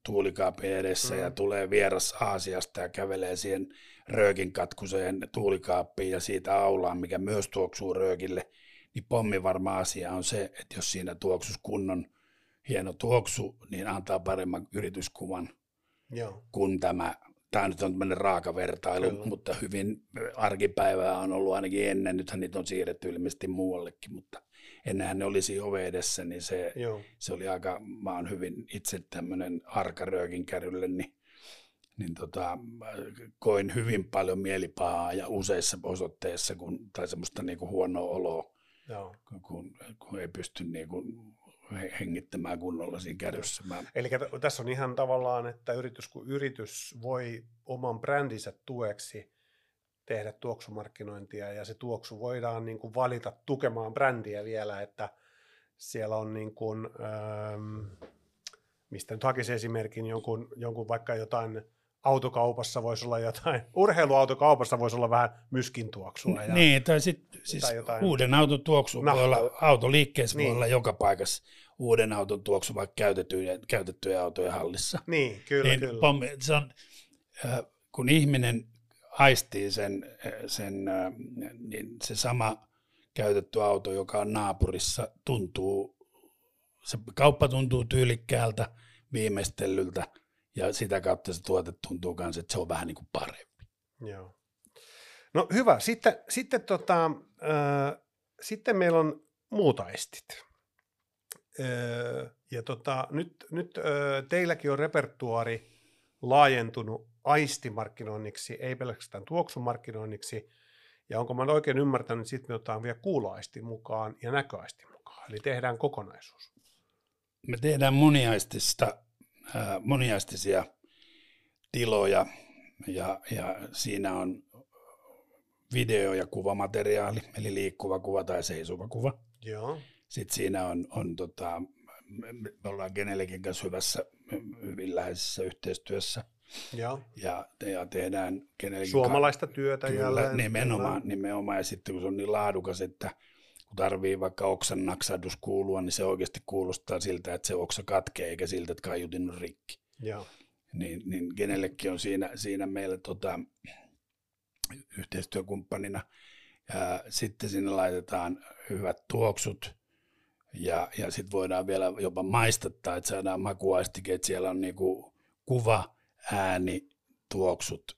tuulikaapin edessä mm. ja tulee vieras Aasiasta ja kävelee siihen röökin katkuseen tuulikaappiin ja siitä aulaan, mikä myös tuoksuu röökille, niin pommi varma asia on se, että jos siinä tuoksus kunnon hieno tuoksu, niin antaa paremman yrityskuvan Joo. kuin tämä tämä nyt on tämmöinen raaka vertailu, Kyllä. mutta hyvin arkipäivää on ollut ainakin ennen, nythän niitä on siirretty ilmeisesti muuallekin, mutta ennenhän ne olisi ove edessä, niin se, se oli aika, mä oon hyvin itse tämmöinen arkaröökin kärrylle, niin, niin tota, koin hyvin paljon mielipahaa ja useissa osoitteissa, kun, tai semmoista niinku huonoa oloa, Joo. Kun, kun, ei pysty niinku hengittämään kunnolla siinä kärryssä. Mä... Eli tässä on ihan tavallaan, että yritys kun yritys voi oman brändinsä tueksi tehdä tuoksumarkkinointia ja se tuoksu voidaan niin kuin valita tukemaan brändiä vielä, että siellä on niin kuin, ähm, mistä nyt hakisi esimerkin, jonkun, jonkun vaikka jotain autokaupassa voisi olla jotain, urheiluautokaupassa voisi olla vähän myskin tuoksua. Ja, niin, tai sitten siis jotain. uuden auton tuoksu no. voi olla, autoliikkeessä niin. voi olla joka paikassa uuden auton tuoksu vaikka käytettyjen, käytettyjen autojen hallissa. Niin, kyllä, niin, kyllä. Pommi, se on, kun ihminen aistii sen, sen niin se sama käytetty auto, joka on naapurissa, tuntuu, se kauppa tuntuu tyylikkäältä, viimeistellyltä, ja sitä kautta se tuote tuntuu myös, että se on vähän niin kuin parempi. Joo. No hyvä. Sitten, sitten, tota, äh, sitten meillä on muut aistit. Äh, ja tota, nyt, nyt äh, teilläkin on repertuari laajentunut aistimarkkinoinniksi, ei pelkästään tuoksumarkkinoinniksi. Ja onko mä oikein ymmärtänyt, että sitten me otetaan vielä kuuloaisti mukaan ja näköaisti mukaan. Eli tehdään kokonaisuus. Me tehdään moniaistista moniaistisia tiloja ja, ja siinä on video- ja kuvamateriaali, eli liikkuva kuva tai seisova kuva. Joo. Sitten siinä on, on tota, me ollaan Genelikin kanssa hyvässä, hyvin läheisessä yhteistyössä. Joo. Ja, ja tehdään Genelikin Suomalaista työtä kyllä, jälleen. Nimenomaan, nimenomaan, ja sitten kun se on niin laadukas, että kun tarvii vaikka oksan naksahdus kuulua, niin se oikeasti kuulostaa siltä, että se oksa katkee, eikä siltä, että kaiutin on rikki. Joo. Niin, niin kenellekin on siinä, siinä meillä tota, yhteistyökumppanina. Ja sitten sinne laitetaan hyvät tuoksut, ja, ja sitten voidaan vielä jopa maistattaa, että saadaan makuaistike, että siellä on niinku kuva, ääni, tuoksut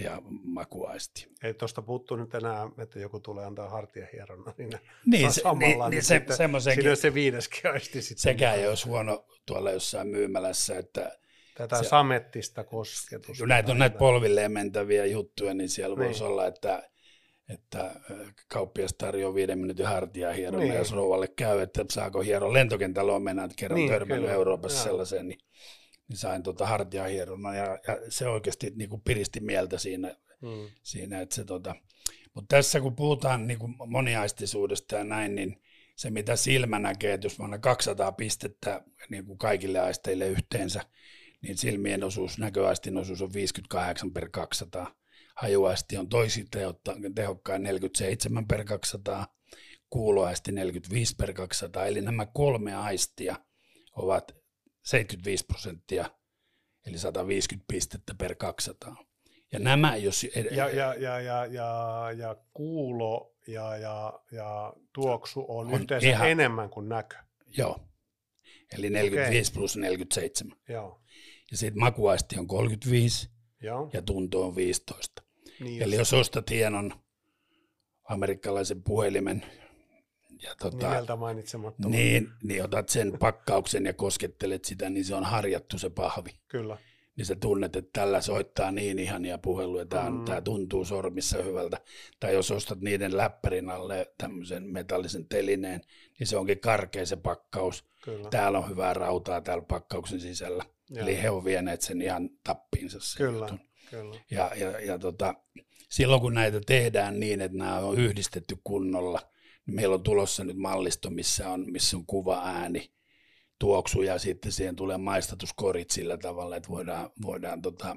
ja makuaisti. Ei tuosta puuttu nyt enää, että joku tulee antaa hartiahieronnan, niin, niin se, samalla, niin, niin se, siinä se viideskin aisti. Sitten ei olisi huono tuolla jossain myymälässä, että Tätä se, samettista kosketusta. Näitä on näitä polvilleen mentäviä juttuja, niin siellä niin. voisi olla, että että kauppias tarjoaa viiden minuutin hartia hieron, niin. jos rouvalle käy, että saako hieron lentokentällä että kerran niin, törmännyt Euroopassa sellaiseen, niin, niin sain tuota hartia hieronnan ja, ja, se oikeasti niin kuin piristi mieltä siinä, hmm. siinä että se tota, mutta tässä kun puhutaan niin kuin moniaistisuudesta ja näin, niin se mitä silmä näkee, että jos on 200 pistettä niin kuin kaikille aisteille yhteensä, niin silmien osuus, näköaistin osuus on 58 per 200 hajuaisti on toisi tehokkain 47 per 200, kuuloaisti 45 per 200, eli nämä kolme aistia ovat 75 prosenttia, eli 150 pistettä per 200. Ja nämä, jos... Ja, ja, ja, ja, ja, ja kuulo ja, ja, ja tuoksu on, on yhteensä ihan, enemmän kuin näkö. Joo, eli 45 okay. plus 47. Joo. Ja sitten makuaisti on 35 Joo. ja tunto on 15. Niin Eli jos ostat hienon amerikkalaisen puhelimen, ja tota, Nimeltä mainitsematta. Niin, niin otat sen pakkauksen ja koskettelet sitä, niin se on harjattu se pahvi. Kyllä. Niin sä tunnet, että tällä soittaa niin ihania puheluja, tämä, mm. tämä tuntuu sormissa hyvältä. Tai jos ostat niiden läppärin alle tämmöisen metallisen telineen, niin se onkin karkea se pakkaus. Kyllä. Täällä on hyvää rautaa täällä pakkauksen sisällä. Joo. Eli he on vieneet sen ihan tappiinsa. Kyllä. Jutun. Kyllä. Ja, ja, ja tota, silloin kun näitä tehdään niin, että nämä on yhdistetty kunnolla, meillä on tulossa nyt mallisto, missä on, missä on kuva, ääni, tuoksu ja sitten siihen tulee maistatuskorit sillä tavalla, että voidaan, voidaan tota,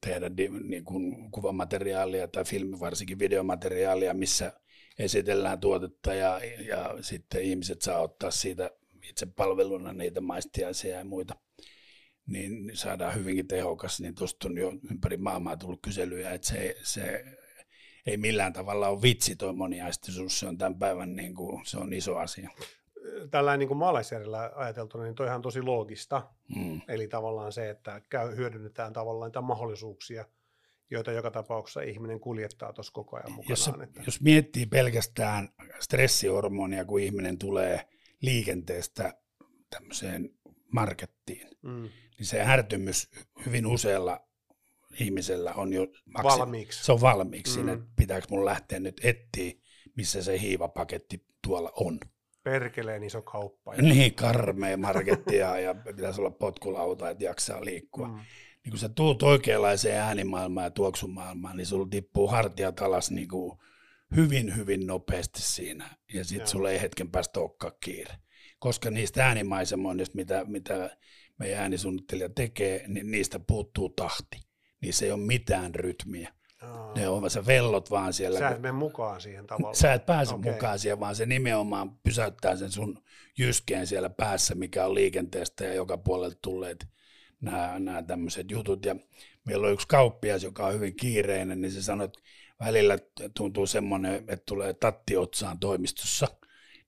tehdä niin kuin kuvamateriaalia tai filmi, varsinkin videomateriaalia, missä esitellään tuotetta ja, ja sitten ihmiset saa ottaa siitä itse palveluna niitä maistiaisia ja muita. Niin saadaan hyvinkin tehokas, niin tuosta on jo ympäri maailmaa tullut kyselyjä, että se, se ei millään tavalla ole vitsi tuo moniaistisuus, se on tämän päivän niin kuin, se on iso asia. Tällainen niin kuin maalaisjärjellä ajateltuna, niin toihan on tosi loogista. Mm. Eli tavallaan se, että käy, hyödynnetään tavallaan niitä mahdollisuuksia, joita joka tapauksessa ihminen kuljettaa tuossa koko ajan mukanaan. Jos, että... jos miettii pelkästään stressihormonia, kun ihminen tulee liikenteestä tämmöiseen markettiin, mm niin se ärtymys hyvin usealla ihmisellä on jo maksi- valmiiksi. Se on valmiiksi mm. siinä, että pitääkö mun lähteä nyt etsiä, missä se hiivapaketti tuolla on. Perkeleen iso kauppa. Niin, karmea markettia ja pitäisi olla potkulauta, että jaksaa liikkua. Mm. Niin kun sä tuut oikeanlaiseen äänimaailmaan ja tuoksumaailmaan, niin sulla tippuu hartiat alas niin kuin hyvin, hyvin nopeasti siinä. Ja sitten sulla ei hetken päästä olekaan kiire. Koska niistä äänimaisemoinnista, mitä, mitä meidän äänisuunnittelija tekee, niin niistä puuttuu tahti. Niissä ei ole mitään rytmiä. Aa. Ne on se vellot vaan siellä. Sä et mene mukaan siihen tavallaan. Sä et pääse okay. mukaan siihen, vaan se nimenomaan pysäyttää sen sun jyskeen siellä päässä, mikä on liikenteestä ja joka puolelta tulleet nämä, nämä tämmöiset jutut. Ja meillä on yksi kauppias, joka on hyvin kiireinen, niin se sanoi, että välillä tuntuu semmoinen, että tulee tatti otsaan toimistossa –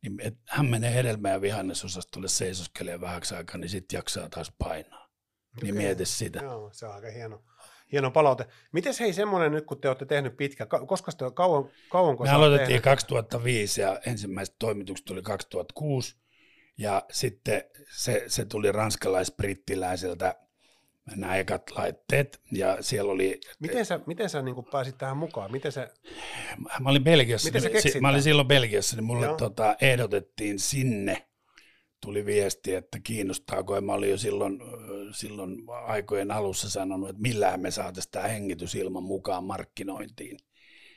niin hän menee hedelmä- ja vihannesosastolle seisoskelee vähäksi aikaa, niin sitten jaksaa taas painaa. Okay. Niin mieti sitä. Joo, se on aika hieno, hieno palaute. Miten hei semmoinen nyt, kun te olette tehnyt pitkä, koska te kauan, kauanko Me aloitettiin tehnyt? 2005 ja ensimmäiset toimitukset tuli 2006 ja sitten se, se tuli ranskalais-brittiläiseltä nämä ekat laitteet, ja siellä oli... Miten sä, miten sä niin pääsit tähän mukaan? Miten se... Mä olin Belgiassa, miten sä mä olin silloin Belgiassa, niin mulle tota, ehdotettiin sinne, tuli viesti, että kiinnostaako, ja mä olin jo silloin, silloin aikojen alussa sanonut, että millään me saataisiin tämä hengitysilman mukaan markkinointiin.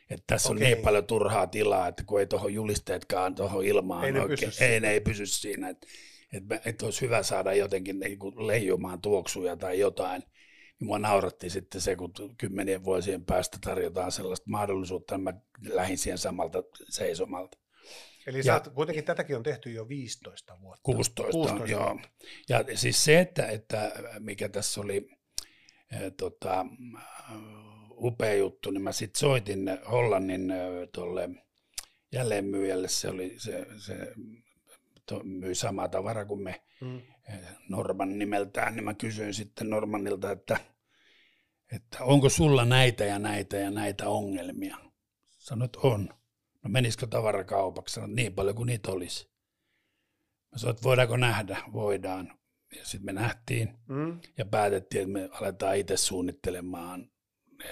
Että tässä Okei. on niin paljon turhaa tilaa, että kun ei tuohon julisteetkaan tuohon ilmaan ei oikein, ei, ne ei pysy siinä. Että että, että olisi hyvä saada jotenkin niin kuin leijumaan tuoksuja tai jotain. niin mua nauratti sitten se, kun kymmenien vuosien päästä tarjotaan sellaista mahdollisuutta, että mä lähdin siihen samalta seisomalta. Eli ja, oot, kuitenkin tätäkin on tehty jo 15 vuotta. 16, 16 joo. Vuotta. Ja siis se, että, että mikä tässä oli äh, tota, upea juttu, niin mä sitten soitin Hollannin äh, tuolle jälleenmyyjälle, se oli se, se to, myi samaa tavaraa kuin me mm. Norman nimeltään, niin mä kysyin sitten Normanilta, että, että onko sulla näitä ja näitä ja näitä ongelmia? Sanoit, on. No menisikö tavarakaupaksi? Sanoit, niin paljon kuin niitä olisi. Mä sanoin, että voidaanko nähdä? Voidaan. Ja sitten me nähtiin mm. ja päätettiin, että me aletaan itse suunnittelemaan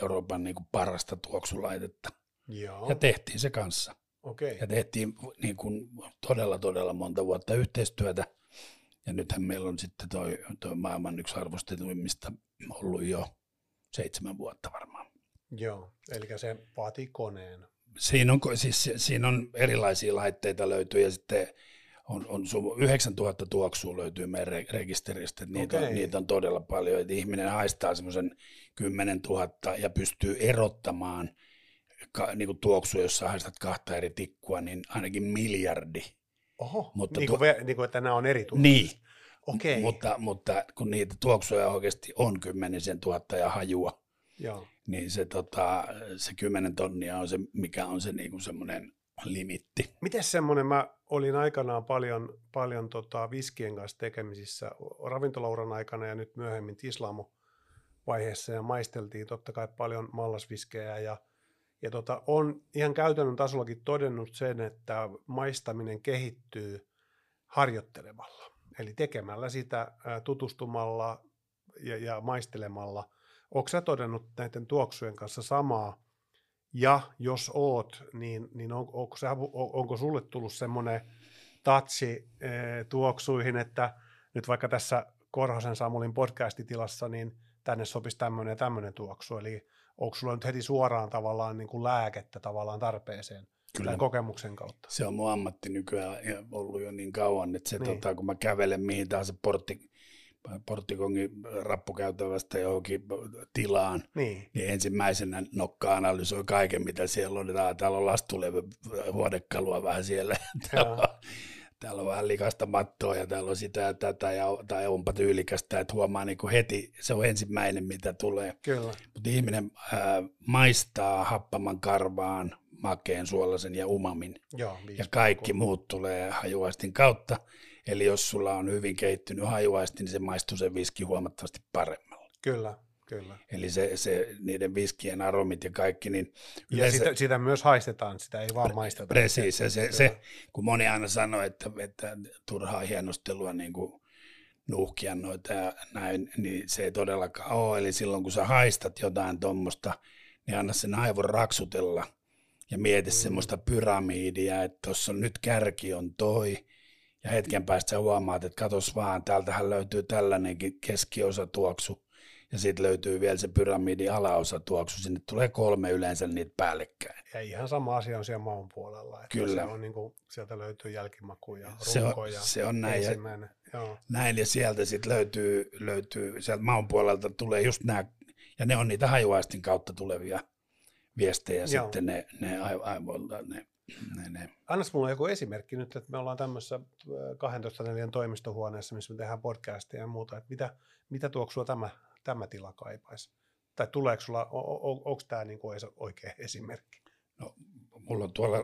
Euroopan niin kuin parasta tuoksulaitetta. Joo. Ja tehtiin se kanssa. Okay. Ja tehtiin niin kuin todella, todella monta vuotta yhteistyötä. Ja nythän meillä on sitten toi, toi maailman yksi arvostetuimmista ollut jo seitsemän vuotta varmaan. Joo, eli se vaatii koneen. Siinä on, siis, siinä on erilaisia laitteita löytyy ja sitten on, on 9000 tuoksua löytyy meidän rekisteristä, että niitä, okay. on, niitä on todella paljon, että ihminen haistaa semmoisen 10 000 ja pystyy erottamaan – ka, niin kuin tuoksu, jos haistat kahta eri tikkua, niin ainakin miljardi. Oho, mutta niin, kuin, tuo... niin kuin, että nämä on eri tuoksuja. Niin, okay. mutta, mutta kun niitä tuoksuja oikeasti on kymmenisen tuhatta ja hajua, Joo. niin se, tota, se kymmenen tonnia on se, mikä on se niin kuin semmoinen limitti. Miten semmoinen, mä olin aikanaan paljon, paljon tota viskien kanssa tekemisissä ravintolauran aikana ja nyt myöhemmin Tislamo vaiheessa ja maisteltiin totta kai paljon mallasviskejä ja ja tota, on ihan käytännön tasollakin todennut sen, että maistaminen kehittyy harjoittelemalla. Eli tekemällä sitä, tutustumalla ja, ja maistelemalla. Onko sä todennut näiden tuoksujen kanssa samaa? Ja jos oot, niin, niin on, onko, sä, onko sulle tullut semmoinen tatsi tuoksuihin, että nyt vaikka tässä Korhosen Samulin podcastitilassa, niin tänne sopisi tämmöinen ja tämmöinen tuoksu. Eli onko sulla nyt heti suoraan tavallaan niin kuin lääkettä tavallaan tarpeeseen Kyllä. tämän kokemuksen kautta? Se on mun ammatti nykyään ollut jo niin kauan, että se, niin. tota, kun mä kävelen mihin tahansa portti, porttikongin rappukäytävästä johonkin tilaan, niin, niin ensimmäisenä nokka analysoi kaiken, mitä siellä on. Täällä on lastulevy huonekalua vähän siellä. täällä on vähän likasta mattoa ja täällä on sitä ja tätä, ja, tai onpa tyylikästä, että huomaa niin kuin heti, se on ensimmäinen, mitä tulee. Kyllä. Mutta ihminen ää, maistaa happaman karvaan, makeen, suolasen ja umamin. Joo, ja kaikki muut tulee hajuaistin kautta. Eli jos sulla on hyvin kehittynyt hajuaisti, niin se maistuu se viski huomattavasti paremmalla. Kyllä, Kyllä. Eli se, se, niiden viskien aromit ja kaikki. Niin ja sitä, sitä, myös haistetaan, sitä ei vaan maisteta. Precis, se, se, se, kun moni aina sanoo, että, että turhaa hienostelua niin kuin nuuhkia noita ja näin, niin se ei todellakaan ole. Eli silloin kun sä haistat jotain tuommoista, niin anna sen aivon raksutella ja mieti mm. semmoista pyramidia, että tuossa nyt kärki on toi, ja hetken päästä sä huomaat, että katos vaan, täältähän löytyy tällainenkin keskiosa tuoksu, ja sitten löytyy vielä se pyramidin alaosa tuoksu, sinne tulee kolme yleensä niitä päällekkäin. Ja ihan sama asia on siellä maun puolella, että Kyllä. Se on niin kuin, sieltä löytyy jälkimaku ja se on, ja se on näin, ja, Joo. näin ja sieltä sitten löytyy, löytyy, sieltä maun puolelta tulee just nämä, ja ne on niitä hajuaistin kautta tulevia viestejä Joo. sitten ne, ne aivoilta, ne ne, ne. Annas mulle joku esimerkki nyt, että me ollaan tämmöisessä 12 neljän toimistohuoneessa, missä me tehdään podcastia ja muuta, että mitä, mitä tuoksua tämä tämä tila kaipaisi? Tai tuleeko sulla, onko tämä niinku oikea esimerkki? No, mulla on tuolla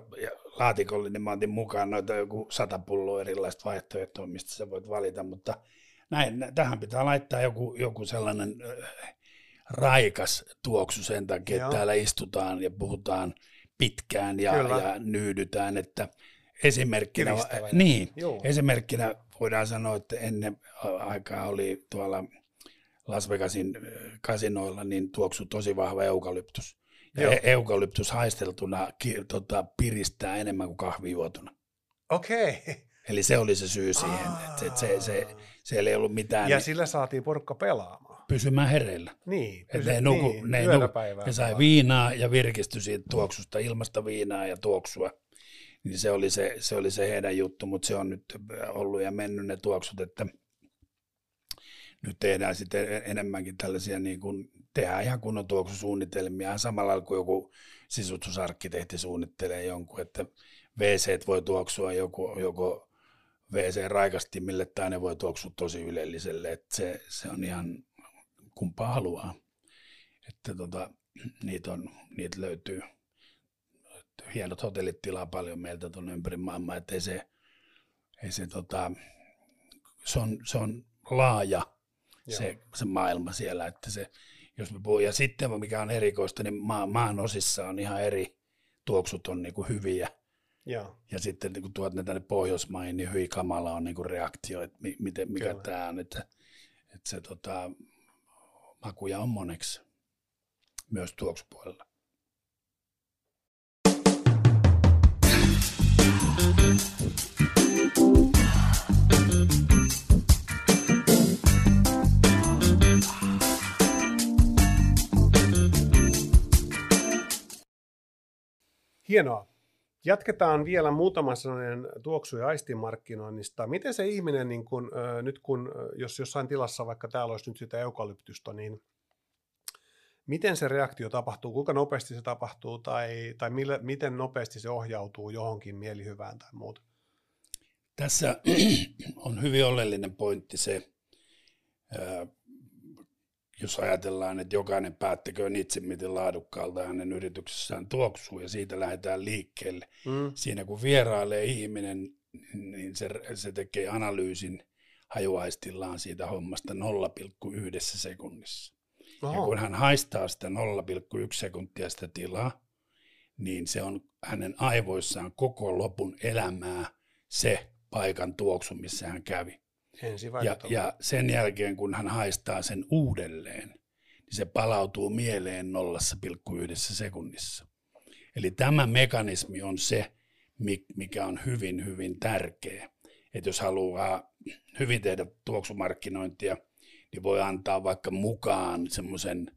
laatikollinen, niin mä otin mukaan noita joku sata pulloa erilaista vaihtoehtoa, mistä sä voit valita, mutta näin, tähän pitää laittaa joku, joku sellainen äh, raikas tuoksu sen takia, Joo. että täällä istutaan ja puhutaan pitkään ja, ja nyydytään, että esimerkkinä, niin, esimerkkinä voidaan sanoa, että ennen aikaa oli tuolla Las Vegasin kasinoilla, niin tuoksuu tosi vahva eukalyptus. Ja Joo. E- eukalyptus haisteltuna ki, tota, piristää enemmän kuin kahvi juotuna. Okei. Okay. Eli se oli se syy siihen, että se, se, se, siellä ei ollut mitään. Ja niin, sillä saatiin porukka pelaamaan. Pysymään hereillä. Niin, pysy, ne, nuku, niin ne, nuku, ne sai viinaa ja virkistyi siitä tuoksusta, ilmasta viinaa ja tuoksua. Niin se oli se, se oli se heidän juttu, mutta se on nyt ollut ja mennyt ne tuoksut, että – nyt tehdään sitten enemmänkin tällaisia, niin kuin, tehdään ihan kunnon tuoksusuunnitelmia, samalla kuin joku sisustusarkkitehti suunnittelee jonkun, että WC voi tuoksua joku, joko WC-raikastimille tai ne voi tuoksua tosi ylelliselle, että se, se on ihan kumpaa haluaa. Että tota, niitä, on, niitä löytyy. Hienot hotellit tilaa paljon meiltä tuonne ympäri maailmaa, että ei se, ei se, tota, se, on, se on laaja se, se, maailma siellä, että se, jos me puhuu, ja sitten mikä on erikoista, niin maa, maan osissa on ihan eri, tuoksut on niin kuin hyviä, ja, ja sitten kun tuot ne tänne Pohjoismaihin, niin hyvin kamala on niin kuin reaktio, että miten, mikä Kyllä. tämä on, että, että se tota, makuja on moneksi myös tuoksupuolella. Hienoa. Jatketaan vielä muutama sellainen tuoksu- ja aistimarkkinoinnista. Miten se ihminen, niin kun, nyt kun, jos jossain tilassa, vaikka täällä olisi nyt sitä eukalyptystä, niin miten se reaktio tapahtuu, kuinka nopeasti se tapahtuu tai, tai mille, miten nopeasti se ohjautuu johonkin mielihyvään tai muuta? Tässä on hyvin oleellinen pointti se, jos ajatellaan, että jokainen päättäköön itse, miten laadukkaalta hänen yrityksessään tuoksuu ja siitä lähdetään liikkeelle. Mm. Siinä kun vierailee ihminen, niin se, se tekee analyysin hajuaistillaan siitä hommasta 0,1 sekunnissa. Oho. Ja kun hän haistaa sitä 0,1 sekuntia sitä tilaa, niin se on hänen aivoissaan koko lopun elämää se paikan tuoksu, missä hän kävi. Ja, ja sen jälkeen, kun hän haistaa sen uudelleen, niin se palautuu mieleen 0,1 sekunnissa. Eli tämä mekanismi on se, mikä on hyvin, hyvin tärkeä. Että jos haluaa hyvin tehdä tuoksumarkkinointia, niin voi antaa vaikka mukaan semmoisen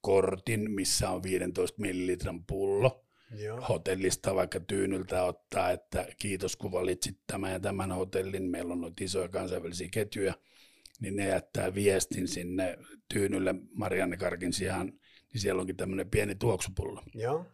kortin, missä on 15 millilitran pullo, Joo. hotellista vaikka tyynyltä ottaa, että kiitos kun valitsit tämän ja tämän hotellin, meillä on noita isoja kansainvälisiä ketjuja, niin ne jättää viestin sinne tyynylle Marianne Karkin sijaan, niin siellä onkin tämmöinen pieni tuoksupullo. Joo.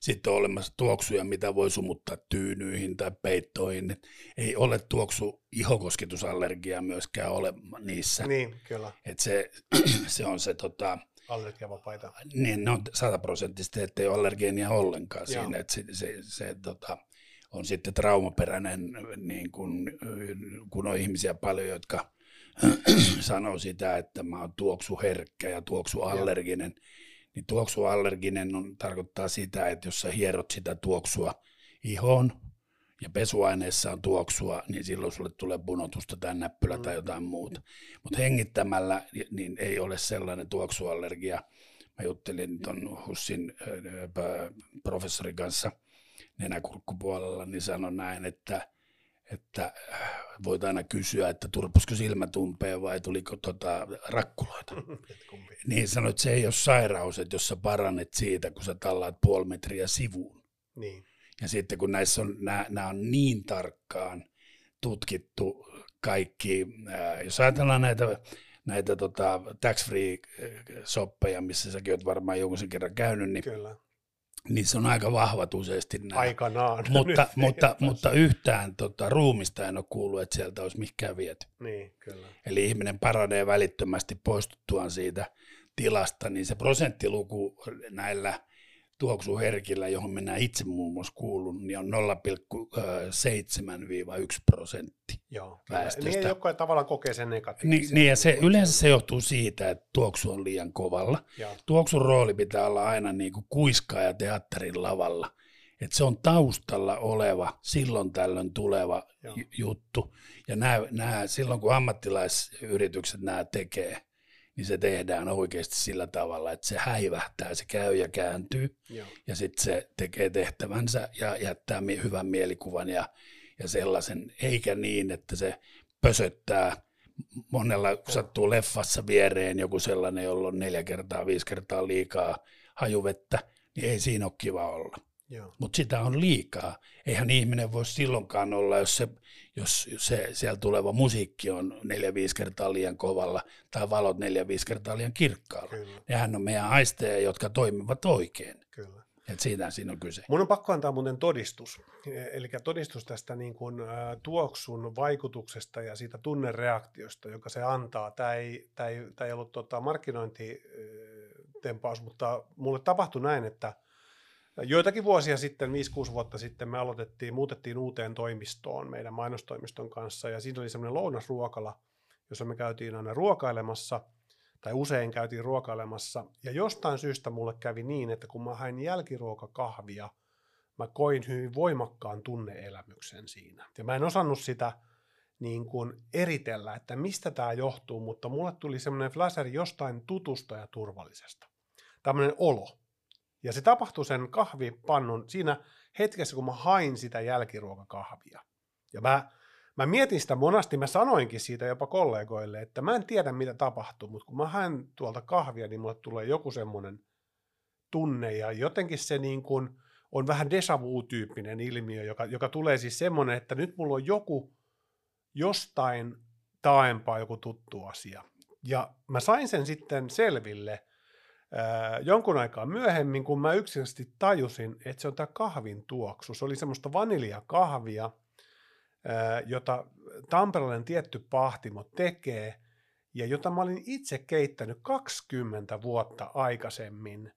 Sitten on olemassa tuoksuja, mitä voi sumuttaa tyynyihin tai peittoihin. Ei ole tuoksu ihokosketusallergiaa myöskään ole niissä. Niin, kyllä. Et se, se on se tota, allergiavapaita. Niin, ne on sataprosenttisesti, ettei ole allergeenia ollenkaan Joo. siinä, että se, se, se tota, on sitten traumaperäinen, niin kun, kun on ihmisiä paljon, jotka sanoo sitä, että mä oon tuoksuherkkä ja tuoksuallerginen, Joo. niin tuoksuallerginen on, tarkoittaa sitä, että jos sä hierot sitä tuoksua ihoon, ja pesuaineessa on tuoksua, niin silloin sulle tulee punotusta tai näppylä mm. tai jotain muuta. Mutta hengittämällä niin ei ole sellainen tuoksuallergia. Mä juttelin tuon Hussin äh, professorin kanssa nenäkurkkupuolella, niin sanon näin, että, että voit aina kysyä, että turposko silmätumpeen vai tuliko tota rakkuloita. niin sanoit, että se ei ole sairaus, että jos sä parannet siitä, kun sä tallaat puoli metriä sivuun. Niin ja sitten kun näissä on, nämä, nämä on niin tarkkaan tutkittu kaikki, ää, jos ajatellaan näitä, näitä tota, tax-free-soppeja, missä säkin olet varmaan jonkun sen kerran käynyt, niin, Kyllä. niin se on aika vahvat useasti nämä. Aikanaan. Mutta, mutta, mutta yhtään tota, ruumista en ole kuullut, että sieltä olisi mikään viety. Niin, kyllä. Eli ihminen paranee välittömästi poistuttuaan siitä tilasta, niin se prosenttiluku näillä – tuoksuherkillä, johon minä itse muun muassa kuulun, niin on 0,7-1 prosentti Joo, väestöstä. Niin, jotka tavallaan kokee sen negatiivisen. Niin, niin ja se, yleensä se johtuu siitä, että tuoksu on liian kovalla. Joo. Tuoksun rooli pitää olla aina niin kuin kuiskaa ja teatterin lavalla. Että se on taustalla oleva, silloin tällöin tuleva Joo. juttu. Ja nämä, nämä, silloin kun ammattilaisyritykset nämä tekee, niin se tehdään oikeasti sillä tavalla, että se häivähtää, se käy ja kääntyy, Joo. ja sitten se tekee tehtävänsä ja jättää hyvän mielikuvan ja, ja sellaisen, eikä niin, että se pösöttää monella, kun sattuu leffassa viereen joku sellainen, jolla on neljä kertaa, viisi kertaa liikaa hajuvettä, niin ei siinä ole kiva olla. Mutta sitä on liikaa. Eihän ihminen voi silloinkaan olla, jos se, jos se siellä tuleva musiikki on neljä viisi kertaa liian kovalla tai valot neljä viisi kertaa liian kirkkaalla. Kyllä. Nehän on meidän aisteja, jotka toimivat oikein. Kyllä. Et siitä siinä on kyse. Mun on pakko antaa muuten todistus. Eli todistus tästä niin kuin, ä, tuoksun vaikutuksesta ja siitä tunnereaktiosta, joka se antaa. Tämä ei, tämä ei, tämä ei ollut tota, markkinointitempaus, mutta mulle tapahtui näin, että joitakin vuosia sitten, 5-6 vuotta sitten, me aloitettiin, muutettiin uuteen toimistoon meidän mainostoimiston kanssa, ja siinä oli semmoinen lounasruokala, jossa me käytiin aina ruokailemassa – tai usein käytiin ruokailemassa, ja jostain syystä mulle kävi niin, että kun mä hain jälkiruokakahvia, mä koin hyvin voimakkaan tunneelämyksen siinä. Ja mä en osannut sitä niin kuin eritellä, että mistä tämä johtuu, mutta mulle tuli semmoinen flaseri jostain tutusta ja turvallisesta. Tämmöinen olo. Ja se tapahtui sen kahvipannun siinä hetkessä, kun mä hain sitä jälkiruokakahvia. Ja mä Mä mietin sitä monasti, mä sanoinkin siitä jopa kollegoille, että mä en tiedä mitä tapahtuu, mutta kun mä haen tuolta kahvia, niin mulle tulee joku semmoinen tunne ja jotenkin se niin kuin on vähän deja vu-tyyppinen ilmiö, joka, joka tulee siis semmoinen, että nyt mulla on joku jostain taempaa joku tuttu asia. Ja mä sain sen sitten selville ää, jonkun aikaa myöhemmin, kun mä yksinkertaisesti tajusin, että se on tämä kahvin tuoksu. Se oli semmoista vaniljakahvia, jota tamperelainen tietty pahtimo tekee, ja jota mä olin itse keittänyt 20 vuotta aikaisemmin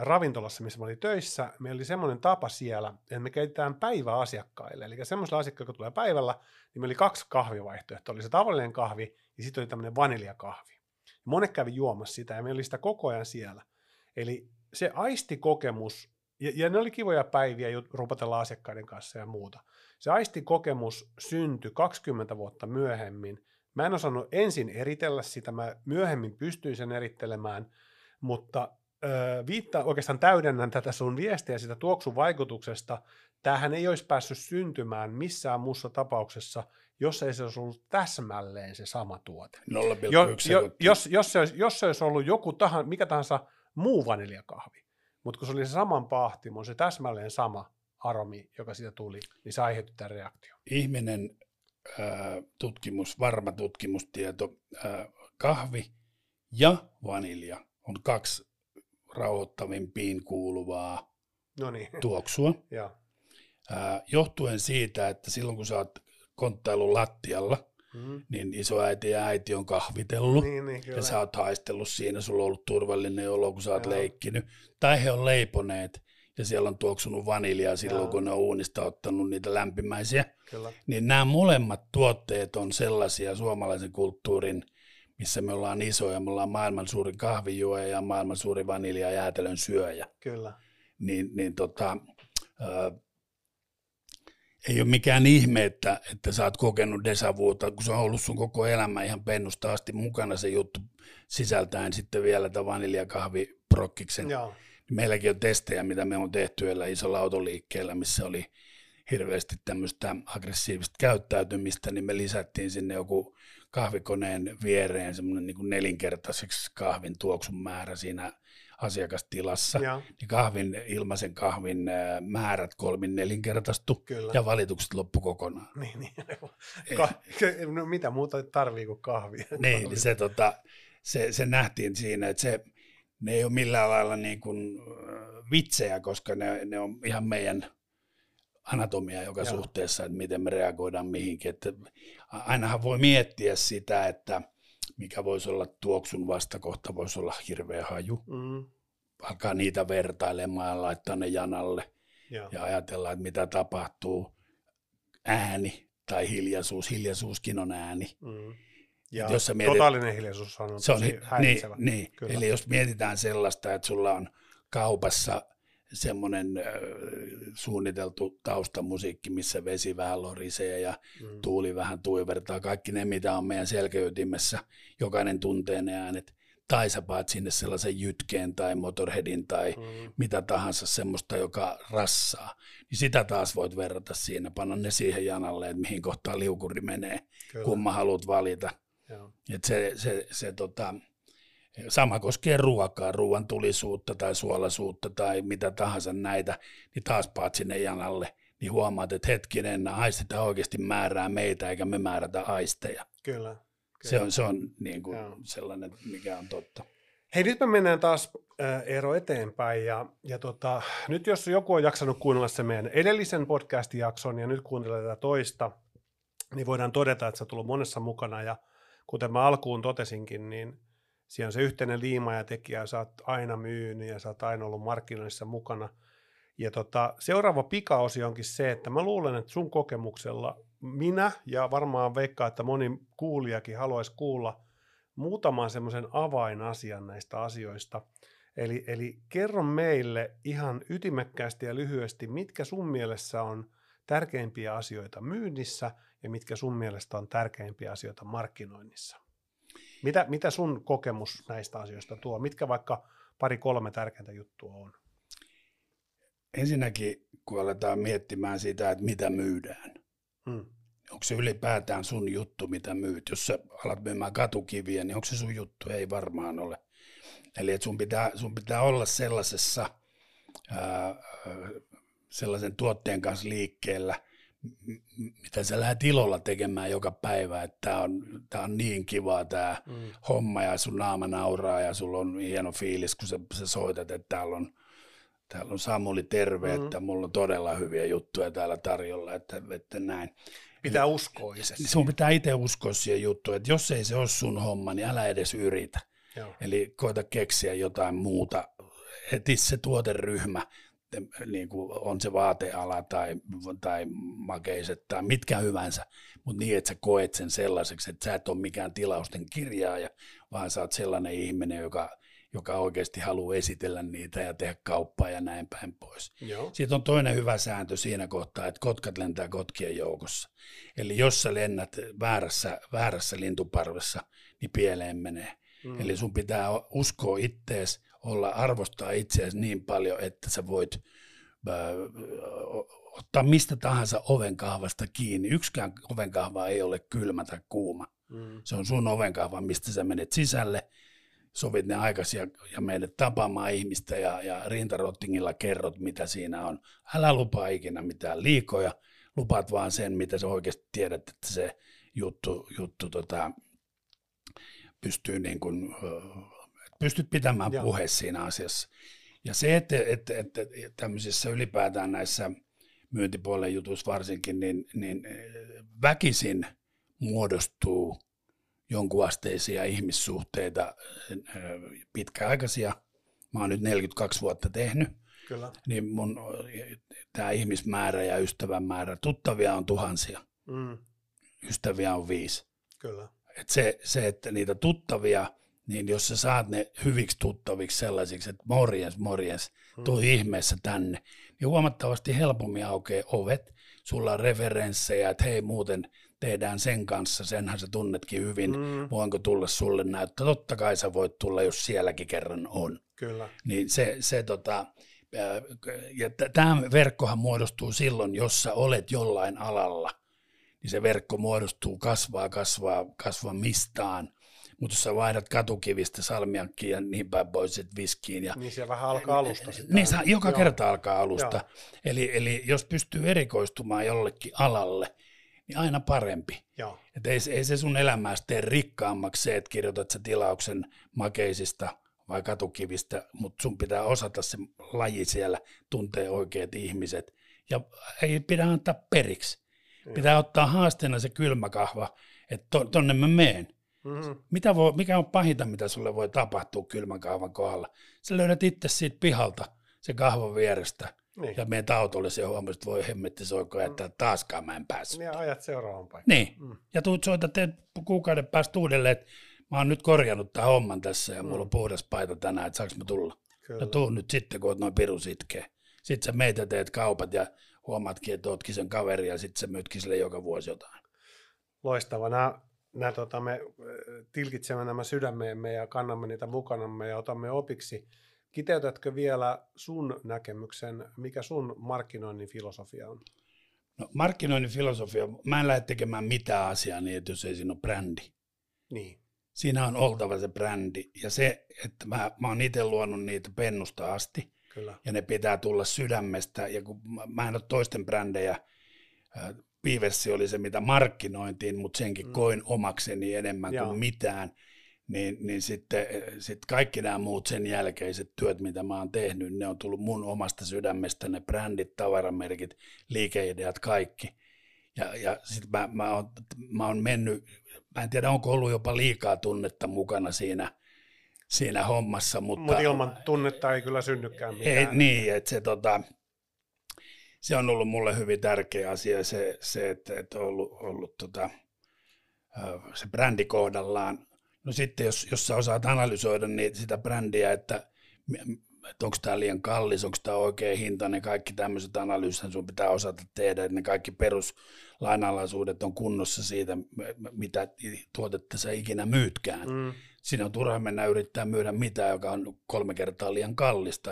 ravintolassa, missä mä olin töissä. Meillä oli semmoinen tapa siellä, että me keitetään päiväasiakkaille. Eli semmoisilla asiakkailla, jotka tulee päivällä, niin meillä oli kaksi kahvivaihtoehtoa. Oli se tavallinen kahvi ja sitten oli tämmöinen vaniljakahvi. Monet kävi juomassa sitä ja meillä oli sitä koko ajan siellä. Eli se aistikokemus, ja, ja ne oli kivoja päiviä rupatella asiakkaiden kanssa ja muuta. Se aistikokemus syntyi 20 vuotta myöhemmin. Mä en osannut ensin eritellä sitä, mä myöhemmin pystyin sen erittelemään, mutta ö, viittaa oikeastaan täydennän tätä sun viestiä sitä tuoksun vaikutuksesta. Tämähän ei olisi päässyt syntymään missään muussa tapauksessa, jos ei se olisi ollut täsmälleen se sama tuote. 0,1 jo, jo, jos, jos, se olisi, jos se olisi ollut joku tahan, mikä tahansa muu vaniljakahvi, mutta kun se oli se saman pahtimon, se täsmälleen sama, aromi, joka siitä tuli, niin se aiheutti tämän reaktio. Ihminen ää, tutkimus, varma tutkimustieto, ää, kahvi ja vanilja on kaksi rauhoittavimpiin kuuluvaa Noniin. tuoksua. ja. ää, johtuen siitä, että silloin kun sä oot konttailun lattialla, Mm. niin isoäiti ja äiti on kahvitellut niin, niin, ja sä oot haistellut siinä, sulla on ollut turvallinen olo, kun sä oot Joo. leikkinyt. Tai he on leiponeet ja siellä on tuoksunut vaniljaa silloin, Joo. kun ne on uunista ottanut niitä lämpimäisiä. Kyllä. Niin nämä molemmat tuotteet on sellaisia suomalaisen kulttuurin, missä me ollaan isoja, me ollaan maailman suurin kahvijuoja ja maailman suurin vanilja- ja jäätelön syöjä. Kyllä. Niin, niin tota, ää, ei ole mikään ihme, että, että sä oot kokenut desavuuta, kun se on ollut sun koko elämä ihan pennusta asti mukana se juttu sisältäen sitten vielä tämän vaniljakahviprokkiksen. Joo meilläkin on testejä, mitä me on tehty yöllä isolla autoliikkeellä, missä oli hirveästi tämmöistä aggressiivista käyttäytymistä, niin me lisättiin sinne joku kahvikoneen viereen semmoinen niin nelinkertaiseksi kahvin tuoksun määrä siinä asiakastilassa. Ja. Niin kahvin, ilmaisen kahvin määrät kolmin nelinkertaistu Kyllä. ja valitukset loppu kokonaan. Niin, niin. Ka- no, mitä muuta tarvii kuin kahvia? Niin, niin se, tota, se, se nähtiin siinä, että se, ne ei ole millään lailla niin kuin vitsejä, koska ne, ne on ihan meidän anatomia joka Joo. suhteessa, että miten me reagoidaan mihinkin. Että ainahan voi miettiä sitä, että mikä voisi olla tuoksun vastakohta, voisi olla hirveä haju. Mm. Alkaa niitä vertailemaan ja laittaa ne janalle Joo. ja ajatella, että mitä tapahtuu. Ääni tai hiljaisuus, hiljaisuuskin on ääni. Mm ja jos sä mietit, totaalinen hiljaisuus on, se on niin, niin. Eli jos mietitään sellaista, että sulla on kaupassa semmoinen äh, suunniteltu taustamusiikki, missä vesi vähän lorisee ja mm. tuuli vähän tuivertaa, kaikki ne, mitä on meidän selkeytimessä, jokainen tuntee ne äänet, tai sä paat sinne sellaisen jytkeen tai motorheadin tai mm. mitä tahansa semmoista, joka rassaa, niin sitä taas voit verrata siinä, panna ne siihen janalle, että mihin kohtaan liukuri menee, Kyllä. kumma haluat valita. Et se, se, se tota, Sama koskee ruokaa, ruoan tulisuutta tai suolaisuutta tai mitä tahansa näitä, niin taas paat sinne janalle, niin huomaat, että hetkinen, aistit oikeasti määrää meitä eikä me määrätä aisteja. Kyllä. kyllä. Se on, se on niin kuin sellainen, mikä on totta. Hei, nyt me mennään taas äh, Eero eteenpäin ja, ja tota, nyt jos joku on jaksanut kuunnella se meidän edellisen podcast-jakson ja nyt kuuntelee tätä toista, niin voidaan todeta, että sä tullut monessa mukana ja kuten mä alkuun totesinkin, niin siinä on se yhteinen liima ja tekijä, sä oot aina myynyt ja sä oot aina ollut markkinoissa mukana. Ja tota, seuraava pikaosio onkin se, että mä luulen, että sun kokemuksella minä ja varmaan veikkaa, että moni kuulijakin haluaisi kuulla muutaman semmoisen avainasian näistä asioista. Eli, eli kerro meille ihan ytimekkäästi ja lyhyesti, mitkä sun mielessä on tärkeimpiä asioita myynnissä ja mitkä sun mielestä on tärkeimpiä asioita markkinoinnissa. Mitä, mitä sun kokemus näistä asioista tuo? Mitkä vaikka pari-kolme tärkeintä juttua on? Ensinnäkin, kun aletaan miettimään sitä, että mitä myydään. Hmm. Onko se ylipäätään sun juttu, mitä myyt? Jos sä alat myymään katukiviä, niin onko se sun juttu? Ei varmaan ole. Eli että sun pitää, sun pitää olla sellaisessa, ää, sellaisen tuotteen kanssa liikkeellä, mitä sä lähdet ilolla tekemään joka päivä, että tämä on, tää on niin kiva tämä mm. homma ja sun naama nauraa ja sulla on hieno fiilis, kun sä, sä soitat, että täällä on, täällä on Samuli terve, mm. että mulla on todella hyviä juttuja täällä tarjolla, että, että näin. Pitää uskoa itse. Sun pitää itse uskoa siihen juttuun, että jos ei se ole sun homma, niin älä edes yritä. Joo. Eli koita keksiä jotain muuta, heti se tuoteryhmä niin kuin on se vaateala tai, tai makeiset tai mitkä hyvänsä, mutta niin, että sä koet sen sellaiseksi, että sä et ole mikään tilausten kirjaaja, vaan sä oot sellainen ihminen, joka, joka oikeasti haluaa esitellä niitä ja tehdä kauppaa ja näin päin pois. Joo. Siitä on toinen hyvä sääntö siinä kohtaa, että kotkat lentää kotkien joukossa. Eli jos sä lennät väärässä, väärässä lintuparvessa, niin pieleen menee. Mm. Eli sun pitää uskoa ittees, olla arvostaa itseäsi niin paljon, että sä voit äh, ottaa mistä tahansa ovenkahvasta kiinni. Yksikään ovenkahva ei ole kylmä tai kuuma. Mm. Se on sun ovenkahva, mistä sä menet sisälle, sovit ne aikaisin ja, ja menet tapaamaan ihmistä ja, ja rintarottingilla kerrot, mitä siinä on. Älä lupaa ikinä mitään liikoja, lupaat vaan sen, mitä sä oikeasti tiedät, että se juttu, juttu tota, pystyy niin kuin, pystyt pitämään puhe siinä asiassa. Ja se, että, että, että tämmöisissä ylipäätään näissä myyntipuolen jutuissa varsinkin, niin, niin väkisin muodostuu jonkunasteisia ihmissuhteita pitkäaikaisia. Mä oon nyt 42 vuotta tehnyt. Kyllä. Niin mun tämä ihmismäärä ja ystävän määrä, tuttavia on tuhansia. Mm. Ystäviä on viisi. Kyllä. Et se, se, että niitä tuttavia niin jos sä saat ne hyviksi tuttaviksi sellaisiksi, että morjens, morjens, tuu hmm. ihmeessä tänne, niin huomattavasti helpommin aukeaa ovet, sulla on referenssejä, että hei muuten tehdään sen kanssa, senhän sä tunnetkin hyvin, mm. voinko tulla sulle näyttää, totta kai sä voit tulla, jos sielläkin kerran on. Kyllä. Niin se, se tota, ja tämä verkkohan muodostuu silloin, jos sä olet jollain alalla, niin se verkko muodostuu, kasvaa, kasvaa, kasvamistaan, mutta jos sä vaihdat katukivistä salmiakkiin ja niin päin pois, että viskiin. Ja, niin se vähän alkaa alusta. Sitä. Niin se joka Joo. kerta alkaa alusta. Eli, eli jos pystyy erikoistumaan jollekin alalle, niin aina parempi. Joo. Et ei, ei se sun elämästä tee rikkaammaksi se, että kirjoitat sä tilauksen makeisista vai katukivistä, mutta sun pitää osata se laji siellä, tuntee oikeat ihmiset. Ja ei pidä antaa periksi. Pitää ottaa haasteena se kylmäkahva, että tonne mä meen. Mm-hmm. Mitä voi, mikä on pahinta, mitä sulle voi tapahtua kylmän kahvan kohdalla? Sä löydät itse siitä pihalta se kahvan vierestä niin. ja meidän autolle ja huomasit, että voi hemmetti soiko, mm. että taaskaan mä en päässyt. Niin ajat seuraavan paikkaan. Niin, mm. ja tuut soitat kuukauden päästä uudelleen, että mä oon nyt korjannut tämän homman tässä ja mm. mulla on puhdas paita tänään, että saanko mä tulla. Kyllä. Ja tuu nyt sitten, kun oot noin pirus itkee. Sitten sä meitä teet kaupat ja huomaatkin, että ootkin sen kaveri ja sitten sä myytkin sille joka vuosi jotain. Loistavaa. Nämä nämä, tota, me tilkitsemme nämä sydämeemme ja kannamme niitä mukanamme ja otamme opiksi. Kiteytätkö vielä sun näkemyksen, mikä sun markkinoinnin filosofia on? No, markkinoinnin filosofia, mä en lähde tekemään mitään asiaa niin, että jos ei siinä ole brändi. Niin. siinä on oltava se brändi. Ja se, että mä, mä oon itse luonut niitä pennusta asti, Kyllä. ja ne pitää tulla sydämestä, ja kun mä, mä en ole toisten brändejä, Piiversi oli se, mitä markkinointiin, mutta senkin mm. koin omakseni enemmän Joo. kuin mitään, niin, niin sitten sit kaikki nämä muut sen jälkeiset työt, mitä mä oon tehnyt, ne on tullut mun omasta sydämestä, ne brändit, tavaramerkit, liikeideat, kaikki. Ja, ja sitten mä, mä, oon, mä oon mennyt, mä en tiedä onko ollut jopa liikaa tunnetta mukana siinä, siinä hommassa. Mutta Mut ilman tunnetta ei kyllä synnykään mitään. Ei, niin, että se, tota, se on ollut mulle hyvin tärkeä asia, se, se että, että on ollut, ollut tota, se brändi kohdallaan. No sitten jos, jos sä osaat analysoida niin sitä brändiä, että että onko tämä liian kallis, onko tämä oikea hinta, ne kaikki tämmöiset analyysit sun pitää osata tehdä, että ne kaikki peruslainalaisuudet on kunnossa siitä, mitä tuotetta sä ikinä myytkään. Mm. Siinä on turha mennä yrittää myydä mitään, joka on kolme kertaa liian kallista.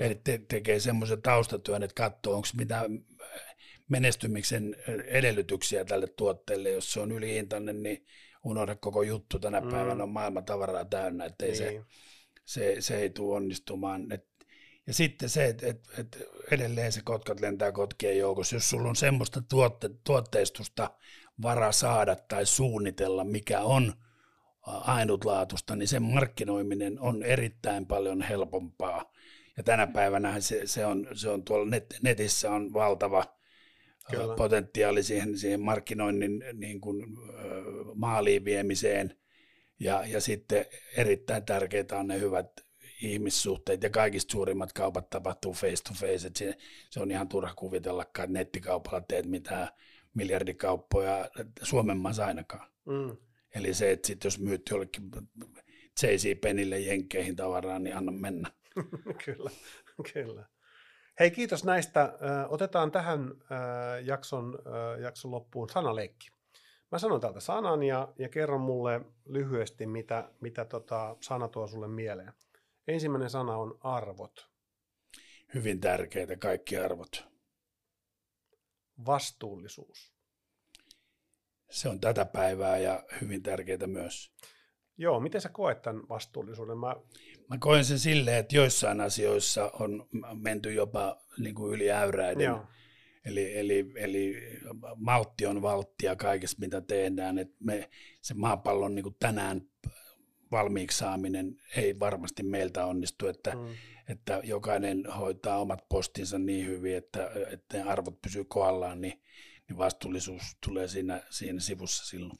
Eli te- tekee semmoisen taustatyön, että katsoo, onko mitään menestymisen edellytyksiä tälle tuotteelle. Jos se on ylihintainen, niin unohda koko juttu. Tänä mm. päivänä on maailman tavaraa täynnä, ettei niin. se se, se ei tule onnistumaan. Et, ja sitten se, että et, et edelleen se kotkat lentää kotkien joukossa, jos sulla on semmoista tuotte, tuotteistusta vara saada tai suunnitella, mikä on ainutlaatusta, niin sen markkinoiminen on erittäin paljon helpompaa. Ja tänä päivänä se, se, on, se on tuolla net, netissä on valtava Kyllä. potentiaali siihen, siihen markkinoinnin niin kuin, maaliin viemiseen – ja, ja sitten erittäin tärkeitä on ne hyvät ihmissuhteet ja kaikista suurimmat kaupat tapahtuu face to face. se, se on ihan turha kuvitellakaan, että nettikaupalla teet mitään miljardikauppoja Suomen maassa ainakaan. Mm. Eli se, että sit jos myyt jollekin JC Penille jenkkeihin tavaraa, niin anna mennä. kyllä, kyllä. Hei, kiitos näistä. Otetaan tähän jakson, jakson loppuun sanaleikki. Mä sanon täältä sanan ja, ja kerron mulle lyhyesti, mitä, mitä tota sana tuo sulle mieleen. Ensimmäinen sana on arvot. Hyvin tärkeitä kaikki arvot. Vastuullisuus. Se on tätä päivää ja hyvin tärkeää myös. Joo, miten sä koet tämän vastuullisuuden? Mä, Mä koen sen silleen, että joissain asioissa on menty jopa niin kuin yli äyräiden. Joo. Eli, eli, eli maltti on valttia kaikessa, mitä tehdään. Et me, se maapallon niin kuin tänään valmiiksi saaminen ei varmasti meiltä onnistu, että, mm. että jokainen hoitaa omat postinsa niin hyvin, että, että ne arvot pysyy kohdallaan, niin, niin vastuullisuus tulee siinä, siinä sivussa silloin.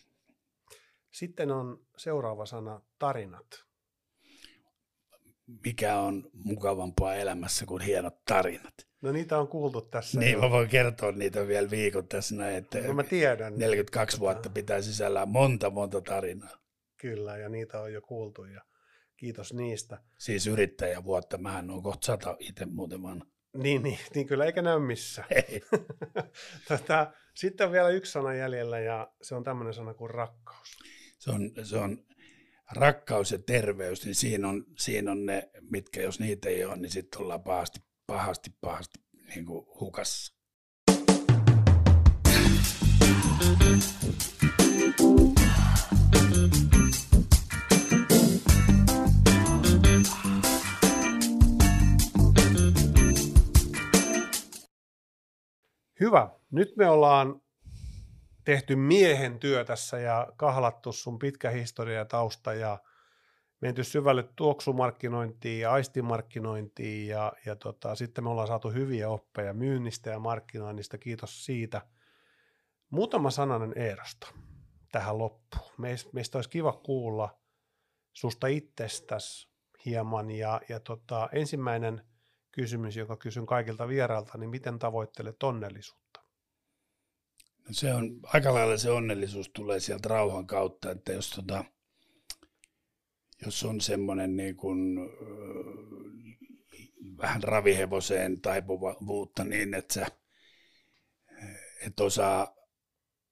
Sitten on seuraava sana, tarinat. Mikä on mukavampaa elämässä kuin hienot tarinat? No niitä on kuultu tässä. Niin, jo. mä voin kertoa niitä vielä viikon tässä näin, että no, mä tiedän. 42 vuotta pitää sisällään monta, monta tarinaa. Kyllä, ja niitä on jo kuultu, ja kiitos niistä. Siis yrittäjävuotta, mähän on kohta sata itse muuten vaan. Niin, niin, niin kyllä, eikä näy missä. Ei. Tätä, sitten on vielä yksi sana jäljellä, ja se on tämmöinen sana kuin rakkaus. Se on, se on rakkaus ja terveys, niin siinä on, siinä on ne, mitkä jos niitä ei ole, niin sitten ollaan pahasti pahasti, pahasti niin kuin hukassa. Hyvä. Nyt me ollaan tehty miehen työ tässä ja kahlattu sun pitkä historia ja tausta ja menty syvälle tuoksumarkkinointiin ja aistimarkkinointiin ja, ja tota, sitten me ollaan saatu hyviä oppeja myynnistä ja markkinoinnista, kiitos siitä. Muutama sananen Eerosta tähän loppuun. Meistä, meistä olisi kiva kuulla susta itsestäsi hieman ja, ja tota, ensimmäinen kysymys, joka kysyn kaikilta vierailta, niin miten tavoittelet onnellisuutta? No se on, aika lailla se onnellisuus tulee sieltä rauhan kautta, että jos tota, jos on semmoinen niin kuin, vähän ravihevoseen taipuvuutta niin, että sä et osaa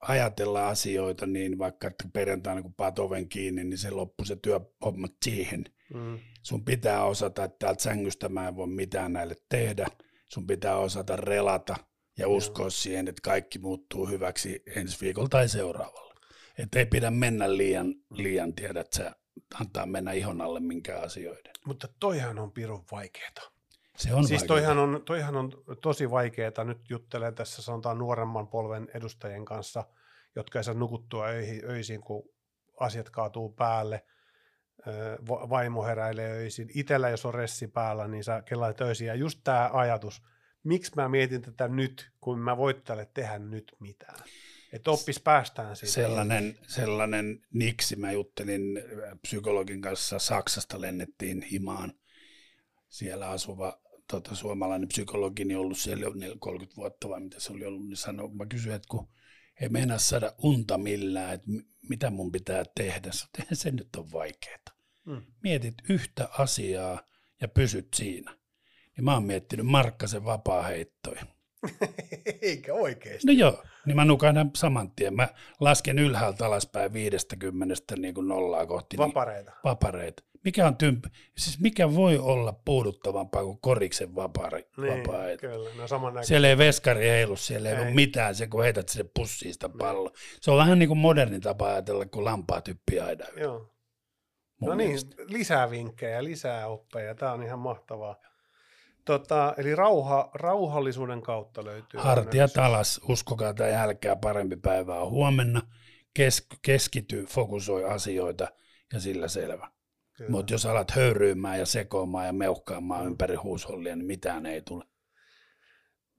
ajatella asioita, niin vaikka että perjantaina kun paat oven kiinni, niin se loppu se työhomma siihen. Mm. Sun pitää osata, että täältä sängystä mä en voi mitään näille tehdä. Sun pitää osata relata ja uskoa mm. siihen, että kaikki muuttuu hyväksi ensi viikolla tai seuraavalla. Että ei pidä mennä liian, liian tiedät sä, antaa mennä ihon alle minkä asioiden. Mutta toihan on pirun vaikeeta. Se on siis toihan on, toihan on tosi vaikeeta. Nyt juttelen tässä sanotaan nuoremman polven edustajien kanssa, jotka ei saa nukuttua öisin, kun asiat kaatuu päälle. Vaimo heräilee öisin. Itellä, jos on ressi päällä, niin sä kellaat öisin. Ja just tämä ajatus, miksi mä mietin tätä nyt, kun mä voit tälle tehdä nyt mitään. Että oppis päästään siitä. sellainen, sellainen niksi. Mä juttelin psykologin kanssa, Saksasta lennettiin himaan. Siellä asuva tota, suomalainen psykologi, niin ollut siellä jo 30 vuotta vai mitä se oli ollut, niin sanoi, mä kysyin, että kun ei meinaa saada unta millään, että mi- mitä mun pitää tehdä. Sanoin, se nyt on vaikeaa. Mm. Mietit yhtä asiaa ja pysyt siinä. Niin mä oon miettinyt Markkasen vapaa-heittoja. Eikä oikeasti. No joo, niin mä nukahdan saman tien. Mä lasken ylhäältä alaspäin 50 niin kuin nollaa kohti niin Vapareita. Mikä on tymp... siis mikä voi olla puuduttavampaa kuin koriksen vapari, Niin, vapaa kyllä. No saman Siellä ei veskari heilu, siellä ei, Ei. ole mitään, se kun heität sinne pussiin sitä palloa. Se on vähän niin kuin moderni tapa ajatella, kun lampaa typpii aina. Joo. mun No niin, mielestä. lisää vinkkejä, lisää oppeja. Tämä on ihan mahtavaa. Tota, eli rauha, rauhallisuuden kautta löytyy. Hartiat onneksi. alas, uskokaa tai älkää, parempi päivä on huomenna. Kes, keskity, fokusoi asioita ja sillä selvä. Mutta jos alat höyryymään ja sekoamaan ja meuhkaamaan Mm. ympäri huushollia, niin mitään ei tule.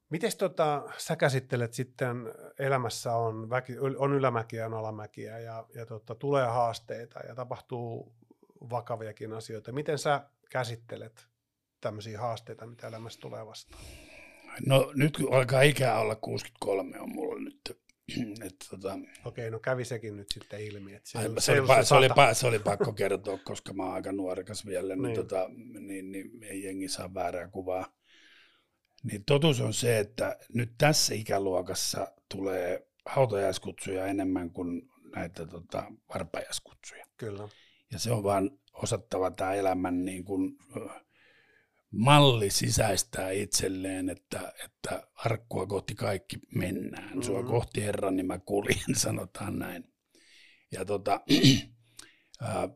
Mites tota, sä käsittelet sitten, elämässä on, väki, on ylämäkiä, on alamäkiä ja, ja tota, tulee haasteita ja tapahtuu vakaviakin asioita. Miten sä käsittelet tämmöisiä haasteita, mitä elämässä tulee vastaan? No nyt kun alkaa ikää olla 63 on mulla nyt. Et, tota, Okei, no kävi sekin nyt sitten ilmi. Että se, ai, se, oli, pa, se, oli, pa, se oli pakko kertoa, koska mä oon aika nuorekas vielä, niin, Niin. tota, niin, niin ei jengi saa väärää kuvaa. Niin totuus on se, että nyt tässä ikäluokassa tulee hautajaiskutsuja enemmän kuin näitä tota, varpajaiskutsuja. Kyllä. Ja se on vaan osattava tämä elämän niin kuin, malli sisäistää itselleen, että, että arkkua kohti kaikki mennään. Sua Mhm. kohti Herran, niin mä kuljen, sanotaan näin. Ja tota, ää,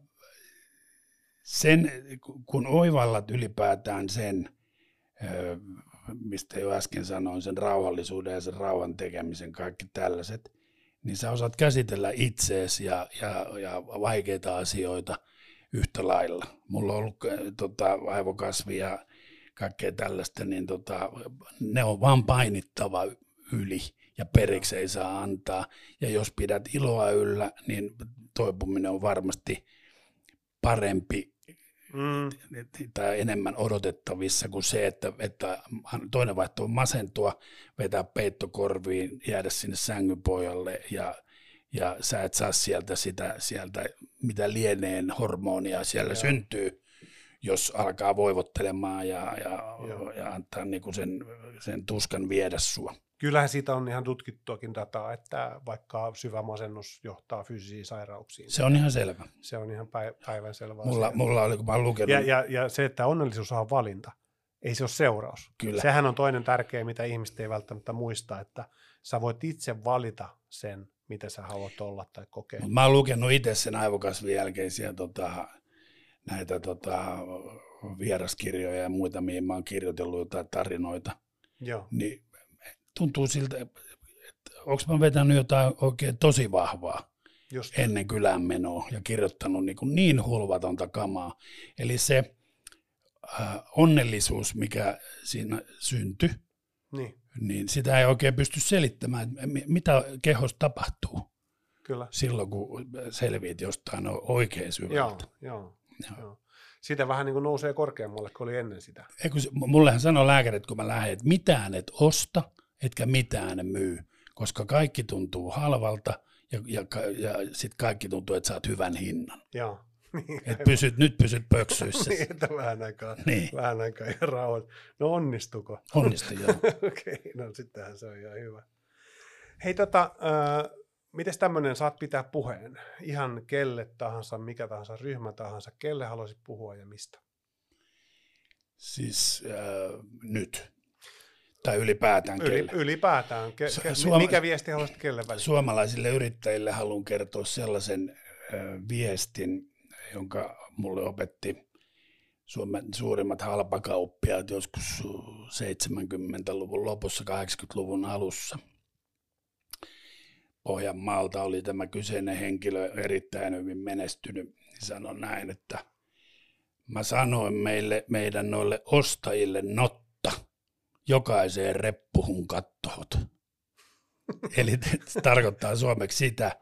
sen, kun oivallat ylipäätään sen, ö, mistä jo äsken sanoin, sen rauhallisuuden ja sen rauhan tekemisen, kaikki tällaiset, niin sä osaat käsitellä itseesi ja, ja, ja vaikeita asioita yhtä lailla. Mulla on ollut äh, tota, aivokasvi ja kaikkea tällaista, niin tota, ne on vaan painittava yli ja periksi ei saa antaa. Ja jos pidät iloa yllä, niin toipuminen on varmasti parempi Mm, tai enemmän odotettavissa kuin se, että, että toinen vaihtoehto on masentua, vetää peitto korviin, jäädä sinne sängyn pohjalle ja, ja sä et saa sieltä sitä, sieltä mitä lieneen hormonia siellä Joo. syntyy, jos alkaa voivottelemaan ja, ja, Joo. ja antaa niinku sen, sen tuskan viedä sua. kyllähän siitä on ihan tutkittuakin dataa, että vaikka syvä masennus johtaa fyysisiin sairauksiin. Se on ihan selvä. Se on ihan päi- päivänselvä Mulla, asia. mulla oli, kun mä lukenut, Ja, ja, ja se, että onnellisuus on valinta, ei se ole seuraus. Kyllä. Sehän on toinen tärkeä, mitä ihmiset ei välttämättä muista, että sä voit itse valita sen, mitä sä haluat olla tai kokea. Mut mä oon lukenut itse sen aivokasvin jälkeisiä tota, näitä tota, vieraskirjoja ja muita, mihin mä oon kirjoitellut jotain tarinoita, Joo, niin tuntuu siltä, että onko mä vetänyt jotain oikein tosi vahvaa just. ennen kylään menoa ja kirjoittanut niin, kuin niin hulvatonta kamaa. Eli se äh, onnellisuus, mikä siinä syntyi, Niin, niin sitä ei oikein pysty selittämään, mitä kehossa tapahtuu kyllä. silloin, kun selviit jostain oikein syvältä. Joo, joo, Joo. joo. Sitä vähän niin kuin nousee korkeammalle kuin oli ennen sitä. Ei, kun se, mullehan sanoo lääkärit, kun mä lähden, että mitään et osta, etkä mitään myy, koska kaikki tuntuu halvalta ja, ja, ja sitten kaikki tuntuu, että saat hyvän hinnan. Joo. Niin, Et pysyt, nyt pysyt pöksyissä. niin, että vähän aikaa, Niin. vähän aikaa ja rauhan. No onnistuko? Onnistu joo. Okei, no sittenhän se on ihan hyvä. Hei tota, äh, miten tämmöinen saat pitää puheen? Ihan kelle tahansa, mikä tahansa, ryhmä tahansa, kelle haluaisit puhua ja mistä? Siis äh, nyt. Tai ylipäätään Yli, kelle. ylipäätään. Ke, ke, Suoma- mikä viesti haluaisit kelle välittää? Suomalaisille yrittäjille haluan kertoa sellaisen ö, viestin, jonka mulle opetti Suomen suurimmat halpakauppiaat joskus 70-luvun lopussa, 80-luvun alussa. Pohjanmaalta oli tämä kyseinen henkilö erittäin hyvin menestynyt. Niin Sanon näin, että mä sanoin meille, meidän noille ostajille notta jokaiseen reppuhun kattohot. Eli se tarkoittaa suomeksi sitä,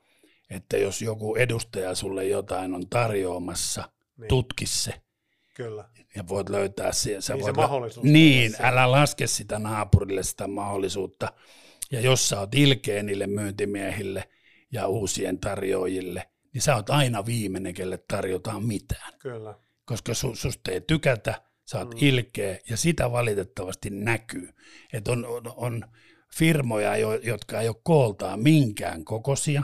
että jos joku edustaja sulle jotain on tarjoamassa, Niin. tutki se Kyllä. ja voit löytää siihen. Niin se voit mahdollisuus Niin, älä laske sitä naapurille sitä mahdollisuutta. Ja jos sä oot ilkeä niille myyntimiehille ja uusien tarjoajille, niin sä oot aina viimeinen, kelle tarjotaan mitään. Kyllä. Koska su, susta ei tykätä, sä oot mm. ilkeä ja sitä valitettavasti näkyy. Että on, on, on firmoja, jo, jotka ei ole kooltaan minkään kokoisia,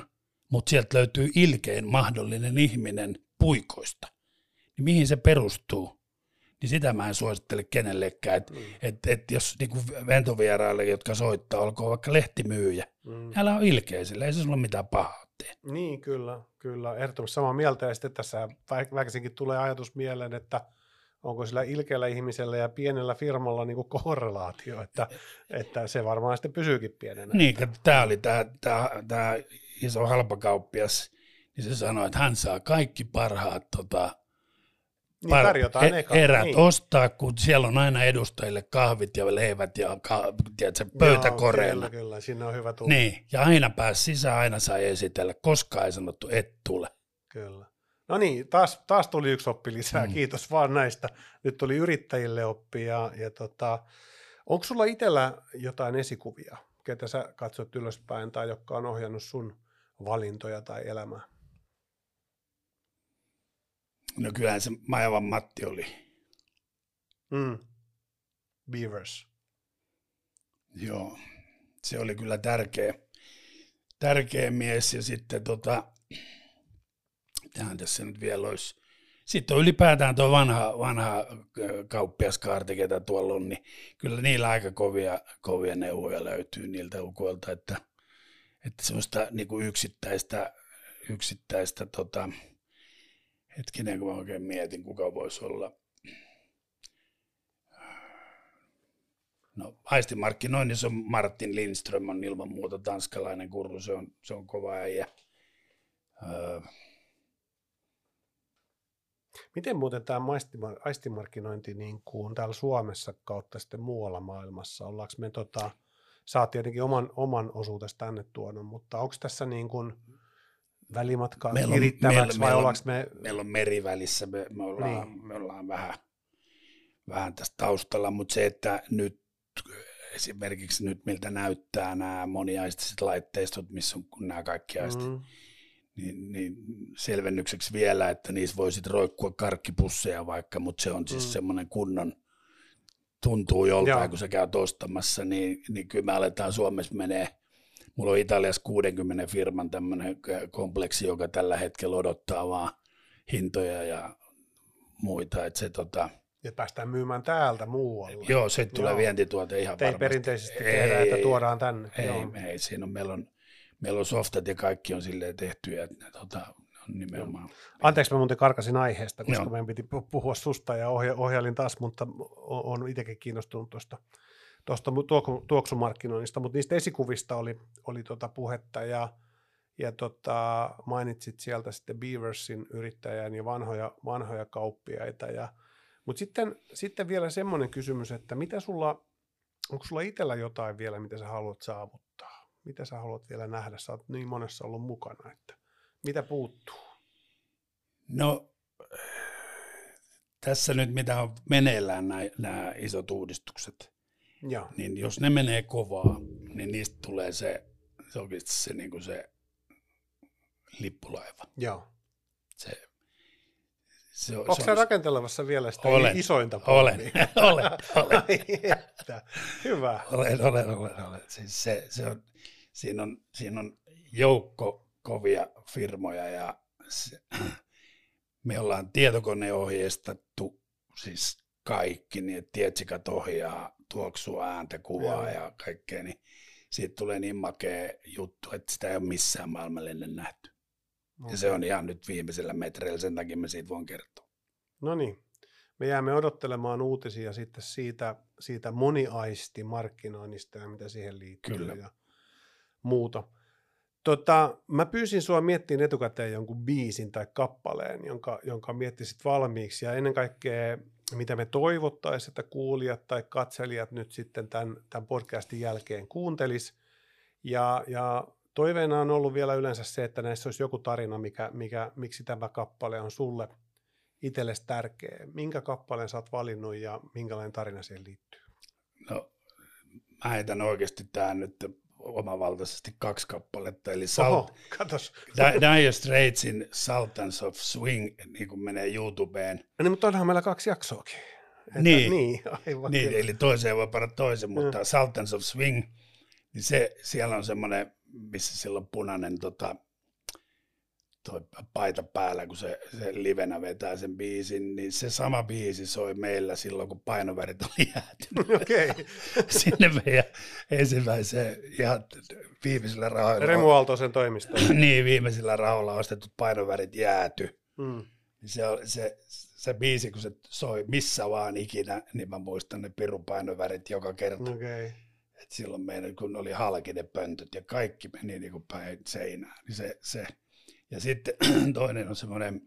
mutta sieltä löytyy ilkein mahdollinen ihminen puikoista. Niin mihin se perustuu? Niin sitä mä en suosittele kenellekään, että Mm. et, et jos niinku ventovieraille, jotka soittaa, olkoon vaikka lehtimyyjä, Mm. älä ole ilkeä sillä, ei se sulla mitään pahaa tee. Niin, kyllä, kyllä. Ehdottomasti samaa mieltä. Ja sitten tässä vä- väkisinkin tulee ajatus mieleen, että onko sillä ilkeällä ihmisellä ja pienellä firmalla niin korrelaatio, että, että se varmaan sitten pysyykin pienenä. Niin, tämä oli tämä iso halpakauppias, niin se sanoi, että hän saa kaikki parhaat tota, Niin tarjotaan e- erät niin. ostaa, kun siellä on aina edustajille kahvit ja leivät ja ka, tiedätkö, pöytäkoreilla. Joo, kyllä, kyllä, sinne on hyvä tulla. Niin, ja aina pääsi sisään, aina sai esitellä, koskaan ei sanottu, et tule. Kyllä. No niin, taas, taas tuli yksi oppi lisää. Mm. Kiitos vaan näistä. Nyt tuli yrittäjille oppi. Ja, ja tota, onko sulla itsellä jotain esikuvia, ketä sä katsot ylöspäin tai jotka on ohjannut sun valintoja tai elämää? No kyllähän se Majavan Matti oli. Mm. Beavers. Joo, se oli kyllä tärkeä, tärkeä mies ja sitten tota, mitähän tässä nyt vielä olisi. Sitten on ylipäätään tuo vanha, vanha kauppiaskaarti, ketä tuolla on, niin kyllä niillä aika kovia, kovia neuvoja löytyy niiltä ukoilta, että, että semmoista niin kuin yksittäistä, yksittäistä tota, hetkinen, kun mä oikein mietin, kuka voisi olla. No aistimarkkinoinnissa on Martin Lindström on ilman muuta tanskalainen kurru, se on, se on kova äijä. Öö, Miten muuten tämä aistimarkkinointi niin kuin täällä Suomessa kautta sitten muualla maailmassa? Ollaanko me, tota, oot tietenkin oman, oman osuutesi tänne tuonut, mutta onko tässä niin kuin välimatkaa Meillä on- kirittäväksi meillä- vai meillä on- me... meillä on merivälissä, me, me, ollaan, Niin. me ollaan vähän, vähän tästä taustalla, mutta se, että nyt esimerkiksi nyt miltä näyttää nämä moniaistiset laitteistot, missä on nämä kaikki aistit, Mm, niin, niin selvennykseksi vielä, että niissä voisit roikkua karkkipusseja vaikka, mutta se on siis Mm. semmoinen kunnon, tuntuu joltain, Joo. kun sä käyt ostamassa, niin, niin kyllä me aletaan Suomessa menee, mulla on Italiassa 60 firman tämmöinen kompleksi, joka tällä hetkellä odottaa vaan hintoja ja muita, että se tota, ja päästään myymään täältä muualle. joo, se tulee Joo. vientituote ihan Te ei varmasti. perinteisesti tehdä, että tuodaan tänne. Ei, Joo. ei, siinä on, meillä on, meillä on softat ja kaikki on silleen tehtyjä, että ne tota, on nimenomaan. Anteeksi, mä muuten karkasin aiheesta, koska Joo. meidän piti pu- puhua susta ja ohja- ohjailin taas, mutta on itsekin kiinnostunut tuosta tuosta tuok- tuoksumarkkinoinnista, mutta niistä esikuvista oli, oli tota puhetta ja, ja tota, mainitsit sieltä sitten Beaversin yrittäjän ja vanhoja, vanhoja kauppiaita. Ja, mutta sitten, sitten vielä semmoinen kysymys, että mitä sulla, onko sulla itsellä jotain vielä, mitä sä haluat saavuttaa? Mitä sä haluat vielä nähdä? Sä oot niin monessa ollut mukana, että mitä puuttuu? No, tässä nyt mitä on meneillään nämä isot uudistukset, Joo. niin jos ne menee kovaa, niin niistä tulee se, se oikeasti se, niin kuin se lippulaiva. Joo. Se, se, on- Onko se se on- rakentelevassa vielä sitä Olen. isointa Olen, olen, olen. Hyvä. Olen, olen, olen, olen. Siis se, se on, siinä, on, siinä on joukko kovia firmoja ja se, me ollaan tietokoneohjeistettu siis kaikki, niin että tietsikat ohjaa tuoksua, ääntä, kuvaa ja kaikkea, niin siitä tulee niin makea juttu, että sitä ei ole missään maailmalla ennen nähty. Okay. Ja se on ihan nyt viimeisellä metreillä, sen takia mä siitä voin kertoa. No niin, me jäämme odottelemaan uutisia sitten siitä, siitä moniaisti markkinoinnista ja mitä siihen liittyy Kyllä. ja muuta. Tota, mä pyysin sua miettimään etukäteen jonkun biisin tai kappaleen, jonka, jonka miettisit valmiiksi. Ja ennen kaikkea, mitä me toivottaisiin, että kuulijat tai katselijat nyt sitten tämän, tämän podcastin jälkeen kuuntelis. Ja, ja toiveena on ollut vielä yleensä se, että näissä olisi joku tarina, mikä, mikä, miksi tämä kappale on sulle itsellesi tärkeä. Minkä kappaleen sä oot valinnut ja minkälainen tarina siihen liittyy? No, mä heitän oikeasti tähän nyt omavaltaisesti kaksi kappaletta, eli Salt, Oho, katos. Dire Straitsin Sultans of Swing, niin kuin menee YouTubeen. No niin, mutta onhan meillä kaksi jaksoakin. Että, niin, niin, aivan niin eli toiseen voi panna toisen, mutta mm. Sultans of Swing, niin se, siellä on semmoinen, missä sillä on punainen tota, toi paita päällä, kun se, se livenä vetää sen biisin, niin se sama biisi soi meillä silloin, kun painovärit oli jäätynyt. Okay. Sinne meidän ensimmäiseen ihan viimeisillä rahoilla. Remu Aaltoisen toimisto. niin, viimeisillä rahoilla ostetut painovärit jääty. Mm. Se, se, se biisi, kun se soi missä vaan ikinä, niin mä muistan ne pirun painovärit joka kerta. Okay. Et silloin meidän, kun oli halki ne pöntöt ja kaikki meni niin kuin päin seinään, niin se, se ja sitten toinen on semmoinen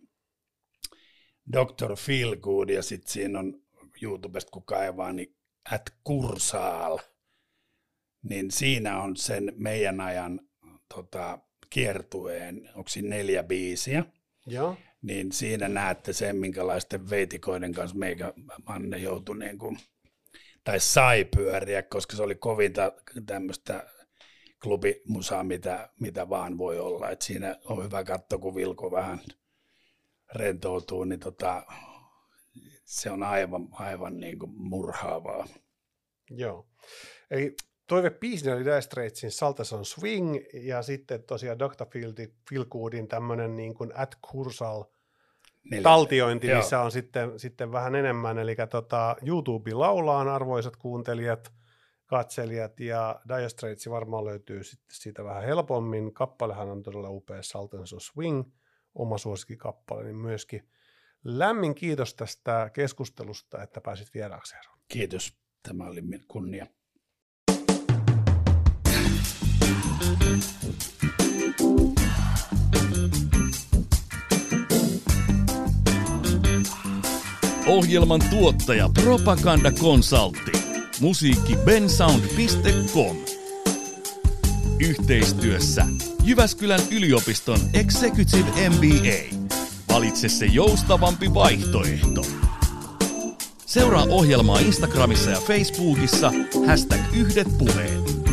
Dr. Feelgood, ja sitten siinä on YouTubesta, kun kaivaa, niin at Kursaal, niin siinä on sen meidän ajan tota, kiertueen, onko siinä neljä biisiä, Joo. niin siinä näette sen, minkälaisten veitikoiden kanssa meikä Manne joutui niin kuin, tai sai pyöriä, koska se oli kovinta tämmöistä klubimusaa, mitä, mitä vaan voi olla. Et siinä on hyvä katto, kun Vilko vähän rentoutuu, niin tota, se on aivan, aivan niin kuin murhaavaa. Joo. Eli toive biisinä oli Dire Straitsin Saltas on Swing ja sitten tosiaan Dr. Feelgoodin tämmöinen niin kuin At Kursal taltiointi, Joo. missä on sitten, sitten vähän enemmän. Eli tota, YouTube laulaa arvoisat kuuntelijat – katselijat, ja Dire Straits varmaan löytyy sitten siitä vähän helpommin. Kappalehan on todella upea Sultans of Swing, oma suosikkikappale, niin myöskin lämmin kiitos tästä keskustelusta, että pääsit vieraaksi, Kiitos, tämä oli kunnia. Ohjelman tuottaja Propaganda Consulting. Musiikki bensound.com. Yhteistyössä Jyväskylän yliopiston Executive MBA. Valitse se joustavampi vaihtoehto. Seuraa ohjelmaa Instagramissa ja Facebookissa hashtag yhdet puheet.